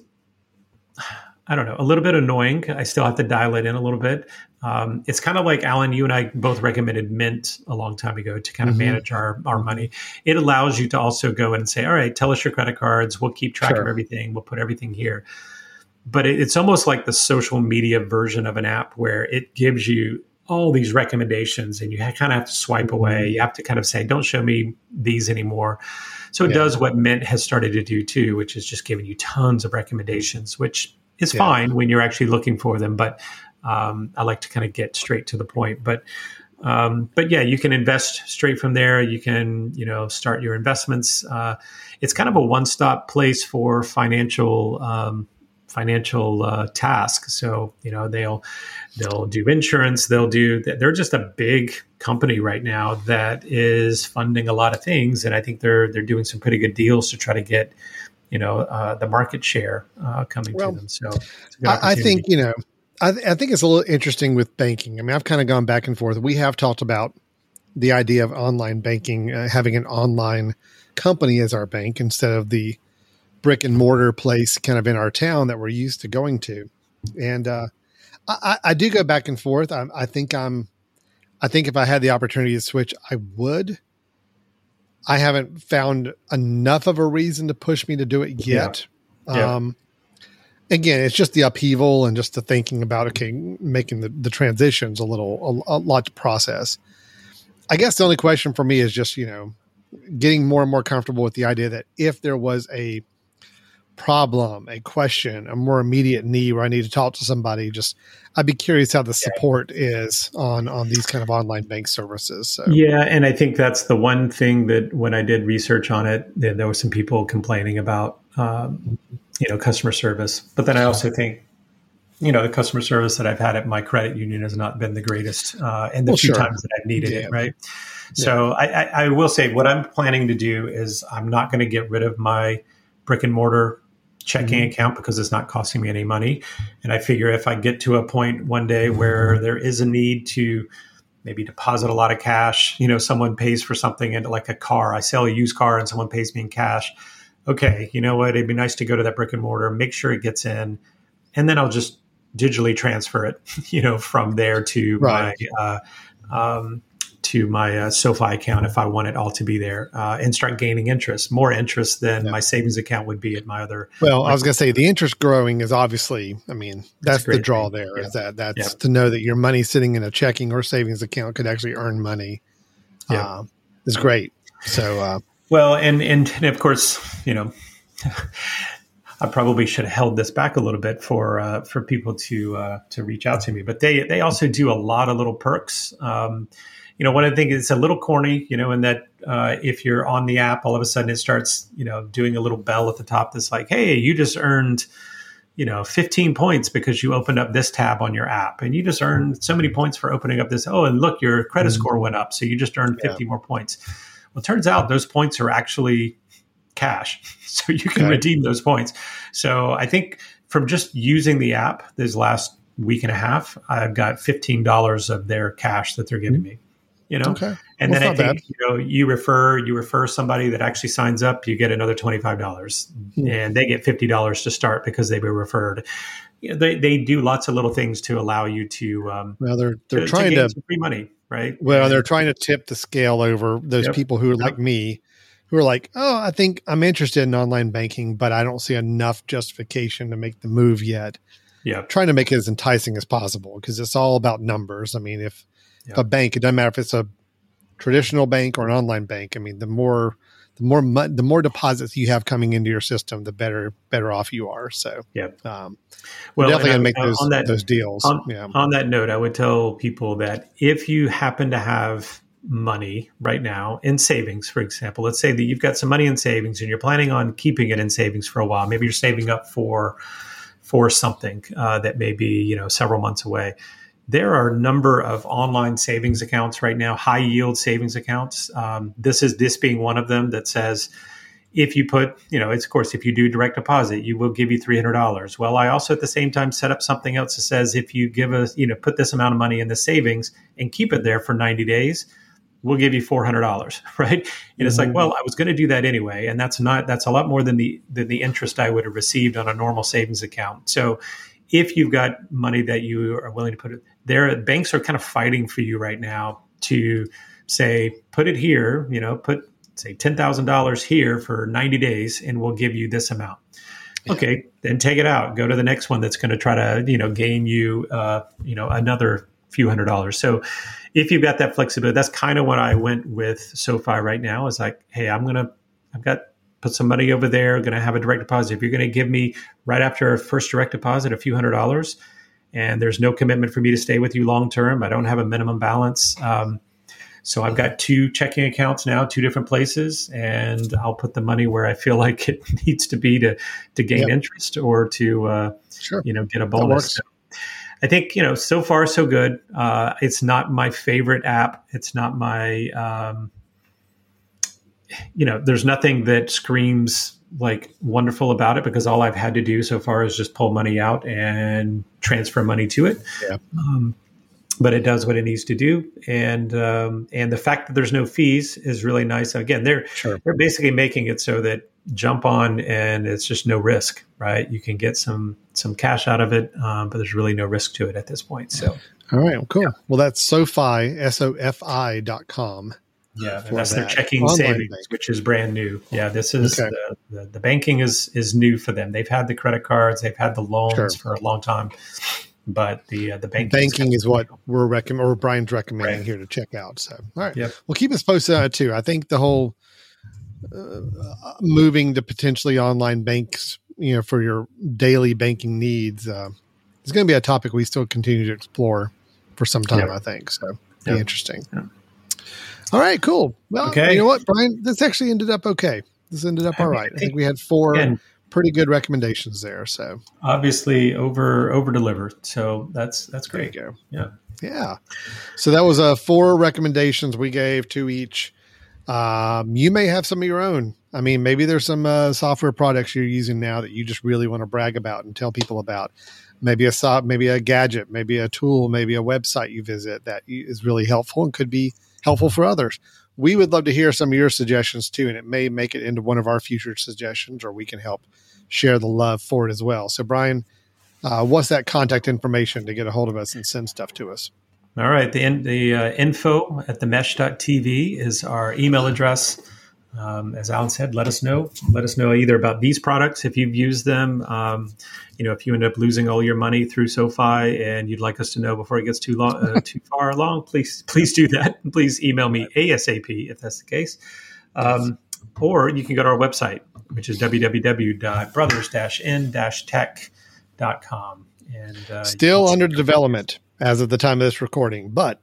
I don't know, a little bit annoying. I still have to dial it in a little bit. Um, it's kind of like Alan, you and I both recommended Mint a long time ago to kind of mm-hmm. manage our, our money. It allows you to also go and say, all right, tell us your credit cards. We'll keep track sure. of everything. We'll put everything here. But it, it's almost like the social media version of an app where it gives you all these recommendations and you kind of have to swipe away. Mm-hmm. You have to kind of say, don't show me these anymore. So it yeah. does what Mint has started to do too, which is just giving you tons of recommendations, which is yeah. fine when you're actually looking for them. But um, I like to kind of get straight to the point. But um, but yeah, you can invest straight from there. You can you know start your investments. Uh, it's kind of a one stop place for financial. Um, financial uh, task so you know they'll they'll do insurance they'll do they're just a big company right now that is funding a lot of things and i think they're they're doing some pretty good deals to try to get you know uh, the market share uh, coming well, to them. So I, I, think you know I, th- I, think it's a little interesting with banking. I mean, I've kind of gone back and forth. We have talked about the idea of online banking, uh, having an online company as our bank instead of the brick and mortar place kind of in our town that we're used to going to. And uh, I, I, do go back and forth. I, I think I'm. I think if I had the opportunity to switch, I would. I haven't found enough of a reason to push me to do it yet. Yeah. Um, again, it's just the upheaval and just the thinking about okay, making the, the transitions a little a, a, lot to process. I guess the only question for me is just you know getting more and more comfortable with the idea that if there was a problem, a question, a more immediate need where I need to talk to somebody, just I'd be curious how the support is on on these kind of online bank services. So. Yeah, and I think that's the one thing that when I did research on it, there were some people complaining about, um, you know, customer service. But then I also think, you know, the customer service that I've had at my credit union has not been the greatest, uh, and the well, few sure. times that I've needed yeah. it, right? So yeah. I, I, I will say what I'm planning to do is I'm not going to get rid of my brick and mortar checking mm-hmm. account because it's not costing me any money. And I figure if I get to a point one day where there is a need to maybe deposit a lot of cash, you know, someone pays for something and like a car, I sell a used car and someone pays me in cash. Okay, you know what? It'd be nice to go to that brick and mortar, make sure it gets in, and then I'll just digitally transfer it, [LAUGHS] you know, from there to right. my uh, um, to my uh, SoFi account if I want it all to be there uh, and start gaining interest, more interest than yeah. my savings account would be at my other. Well, I was going to say the interest growing is obviously, I mean, that's, that's the draw thing. there. Yeah. Is that that's yeah. to know that your money sitting in a checking or savings account could actually earn money. Yeah. Uh, is great. So, uh, well, and, and, and of course, you know, [LAUGHS] I probably should have held this back a little bit for uh, for people to uh, to reach out to me. But they they also do a lot of little perks. Um, you know, one of the things it's a little corny, you know, in that uh, if you're on the app, all of a sudden it starts, you know, doing a little bell at the top that's like, "Hey, you just earned." you know 15 points because you opened up this tab on your app and you just earned so many points for opening up this oh and look your credit mm-hmm. score went up so you just earned 50 yeah. more points well it turns out those points are actually cash [LAUGHS] so you can okay. redeem those points so i think from just using the app this last week and a half i've got $15 of their cash that they're giving mm-hmm. me you know okay. and well, then i think bad. you know you refer you refer somebody that actually signs up you get another $25 mm-hmm. and they get $50 to start because they were referred you know, they, they do lots of little things to allow you to um, well they're they're to, trying to, to free money right well and, they're trying to tip the scale over those yep, people who are yep. like me who are like oh i think i'm interested in online banking but i don't see enough justification to make the move yet yeah trying to make it as enticing as possible because it's all about numbers i mean if a bank. It doesn't matter if it's a traditional bank or an online bank. I mean, the more the more the more deposits you have coming into your system, the better better off you are. So, yeah, um, well, definitely gonna make those that, those deals. On, yeah. on that note, I would tell people that if you happen to have money right now in savings, for example, let's say that you've got some money in savings and you're planning on keeping it in savings for a while. Maybe you're saving up for for something uh, that may be you know several months away there are a number of online savings accounts right now, high yield savings accounts. Um, this is this being one of them that says if you put, you know, it's of course if you do direct deposit, you will give you three hundred dollars. Well, I also at the same time set up something else that says if you give us, you know, put this amount of money in the savings and keep it there for ninety days, we'll give you four hundred dollars, [LAUGHS] right? And mm-hmm. it's like, mm-hmm. well, I was going to do that anyway, and that's not that's a lot more than the than the interest I would have received on a normal savings account. So if you've got money that you are willing to put it there, banks are kind of fighting for you right now to say, put it here, you know, put say $10,000 here for 90 days and we'll give you this amount. Yeah. Okay, then take it out. Go to the next one that's going to try to, you know, gain you, uh, you know, another few hundred dollars. So if you've got that flexibility, that's kind of what I went with SoFi right now is like, hey, I'm going to, I've got put some money over there, going to have a direct deposit. If you're going to give me right after a first direct deposit a few hundred dollars, and there's no commitment for me to stay with you long term, I don't have a minimum balance. Um, so I've got two checking accounts now, two different places, and I'll put the money where I feel [LAUGHS] like it needs to be to to gain yep. interest or to uh, sure. you know get a bonus. So I think you know so far so good. Uh, it's not my favorite app. It's not my um, you know, there's nothing that screams like wonderful about it because all I've had to do so far is just pull money out and transfer money to it. Yeah. Um, but it does what it needs to do, and um, and the fact that there's no fees is really nice. Again, they're sure. they're basically making it so that jump on and it's just no risk, right? You can get some some cash out of it, um, but there's really no risk to it at this point. So, all right, well, cool. Yeah. Well, that's SoFi S O F I dot com. Yeah, that's that. their checking Online savings, bank. which is brand new. Yeah, this is okay. the, the, the, banking is is new for them. They've had the credit cards, they've had the loans sure. for a long time, but the uh, the banking, banking is, is what we're recommending, or Brian's recommending right. here to check out. So, all right, yep. well, keep us posted on it too. I think the whole uh, moving to potentially online banks, you know, for your daily banking needs, uh, is going to be a topic we still continue to explore for some time. Yep. I think so. Be yep. interesting. All right, cool. Well, okay. you know what, Brian? This actually ended up okay. This ended up all right. I think we had four Again, pretty good recommendations there. So obviously over over delivered. So that's that's great. go. Yeah. Yeah. So that was uh four recommendations we gave to each. Um, you may have some of your own. I mean, maybe there's some uh, software products you're using now that you just really want to brag about and tell people about. Maybe a maybe a gadget, maybe a tool, maybe a website you visit that is really helpful and could be helpful for others. We would love to hear some of your suggestions too, and it may make it into one of our future suggestions, or we can help share the love for it as well. So, Brian, uh, what's that contact information to get a hold of us and send stuff to us? All right. The, the uh, info at the mesh.tv is our email address. Um, as Alan said, let us know. Let us know either about these products if you've used them. Um, you know, if you end up losing all your money through SoFi and you'd like us to know before it gets too long, uh, too [LAUGHS] far along, please please do that. [LAUGHS] Please email me asap if that's the case. Um, or you can go to our website which is www.brothers-n-tech.com. And uh, still under development as of the time of this recording, but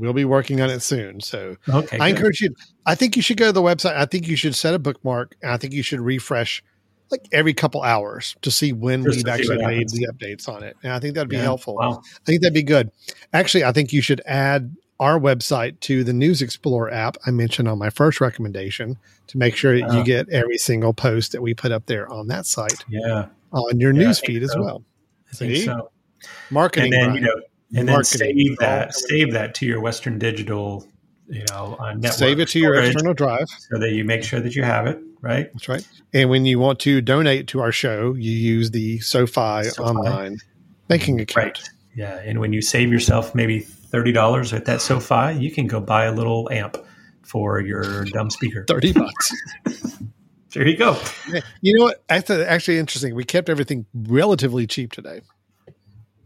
we'll be working on it soon. So okay, I good. encourage you. I think you should go to the website. I think you should set a bookmark. And I think you should refresh like every couple hours to see when Just we've actually made the updates on it. And I think that'd be yeah, helpful. Wow. I think that'd be good. Actually, I think you should add our website to the News Explorer app I mentioned on my first recommendation to make sure uh, you get every single post that we put up there on that site. Yeah. On your yeah, news feed so. as well. I think See? so. Marketing. And then, you know, and then save that, save that to your Western Digital, you know, uh, network. Save it to your external drive. So that you make sure that you have it, right? That's right. And when you want to donate to our show, you use the SoFi, SoFi. online banking account. Right. Yeah. And when you save yourself maybe $30 at that SoFi, you can go buy a little amp for your dumb speaker. [LAUGHS] 30 bucks. there you go. You know what? Actually, interesting. We kept everything relatively cheap today.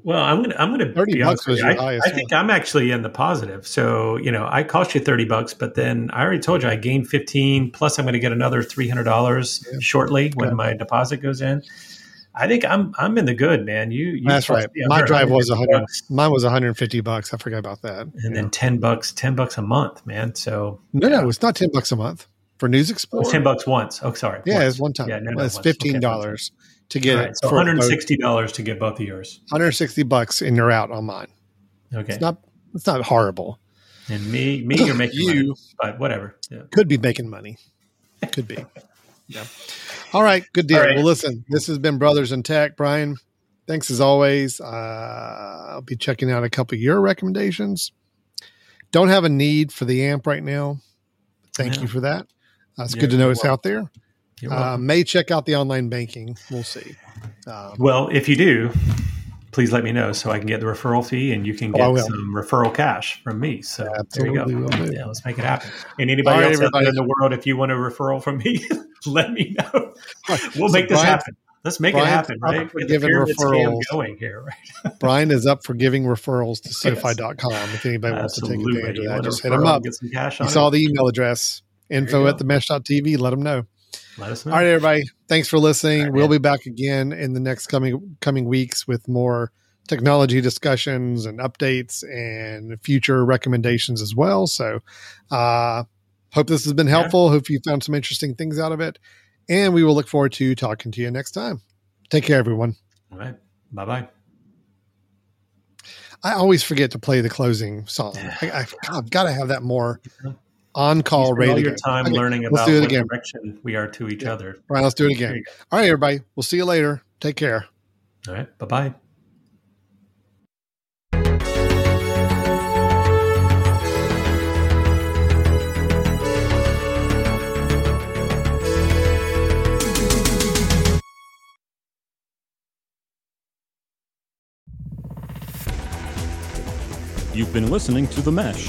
Well, I'm gonna I'm gonna thirty bucks was your I, I think I'm actually in the positive. So you know, I cost you thirty bucks, but then I already told you I gained fifteen. Plus, I'm going to get another three hundred dollars yeah. shortly when my deposit goes in. I think I'm I'm in the good, man. You, you that's right. My drive was a hundred. Mine was 150 bucks. I forgot about that. And yeah. then ten bucks, ten bucks a month, man. So no, no, it's not ten bucks a month for News Explorer. Ten bucks once. Oh, sorry. Yeah, once. it's one time. Yeah, no, no, it's fifteen dollars to get right, it. So 160 dollars to get both of yours. 160 bucks, and you're out on mine. Okay, it's not it's not horrible. And me, me, you're [COUGHS] making you, money, but whatever. Yeah. Could be making money. Could be. [LAUGHS] yeah. All right, good deal. Right. Well, listen, this has been Brothers in Tech. Brian, thanks as always. Uh, I'll be checking out a couple of your recommendations. Don't have a need for the amp right now. Thank yeah. you for that. Uh, it's yeah, good to know it's out there. Uh, may check out the online banking. We'll see. Um, well, if you do, please let me know so I can get the referral fee and you can oh, get oh, some referral cash from me. So Absolutely there you go. Yeah, let's make it happen. And anybody right, else everybody. out there in the world, if you want a referral from me, [LAUGHS] let me know. We'll so make this Brian, happen. Let's make Brian it happen, right? For giving referrals going here, right? [LAUGHS] Brian is up for giving referrals to SoFi.com. If anybody wants Absolutely. to take advantage of that, just hit him up. Get some cash on you saw the email address info at the mesh.tv. Let them know. Let us know. All right, everybody. Thanks for listening. Right, we'll be back again in the next coming coming weeks with more technology discussions and updates and future recommendations as well. So, uh, hope this has been helpful. Yeah. Hope you found some interesting things out of it. And we will look forward to talking to you next time. Take care, everyone. All right. Bye bye. I always forget to play the closing song. [SIGHS] I, have got to have that more on call radio. All your time okay, learning about what again. direction we are to each yeah. other. All right, let's do it again. All right, everybody. We'll see you later. Take care. All right. Bye bye. You've been listening to The Mesh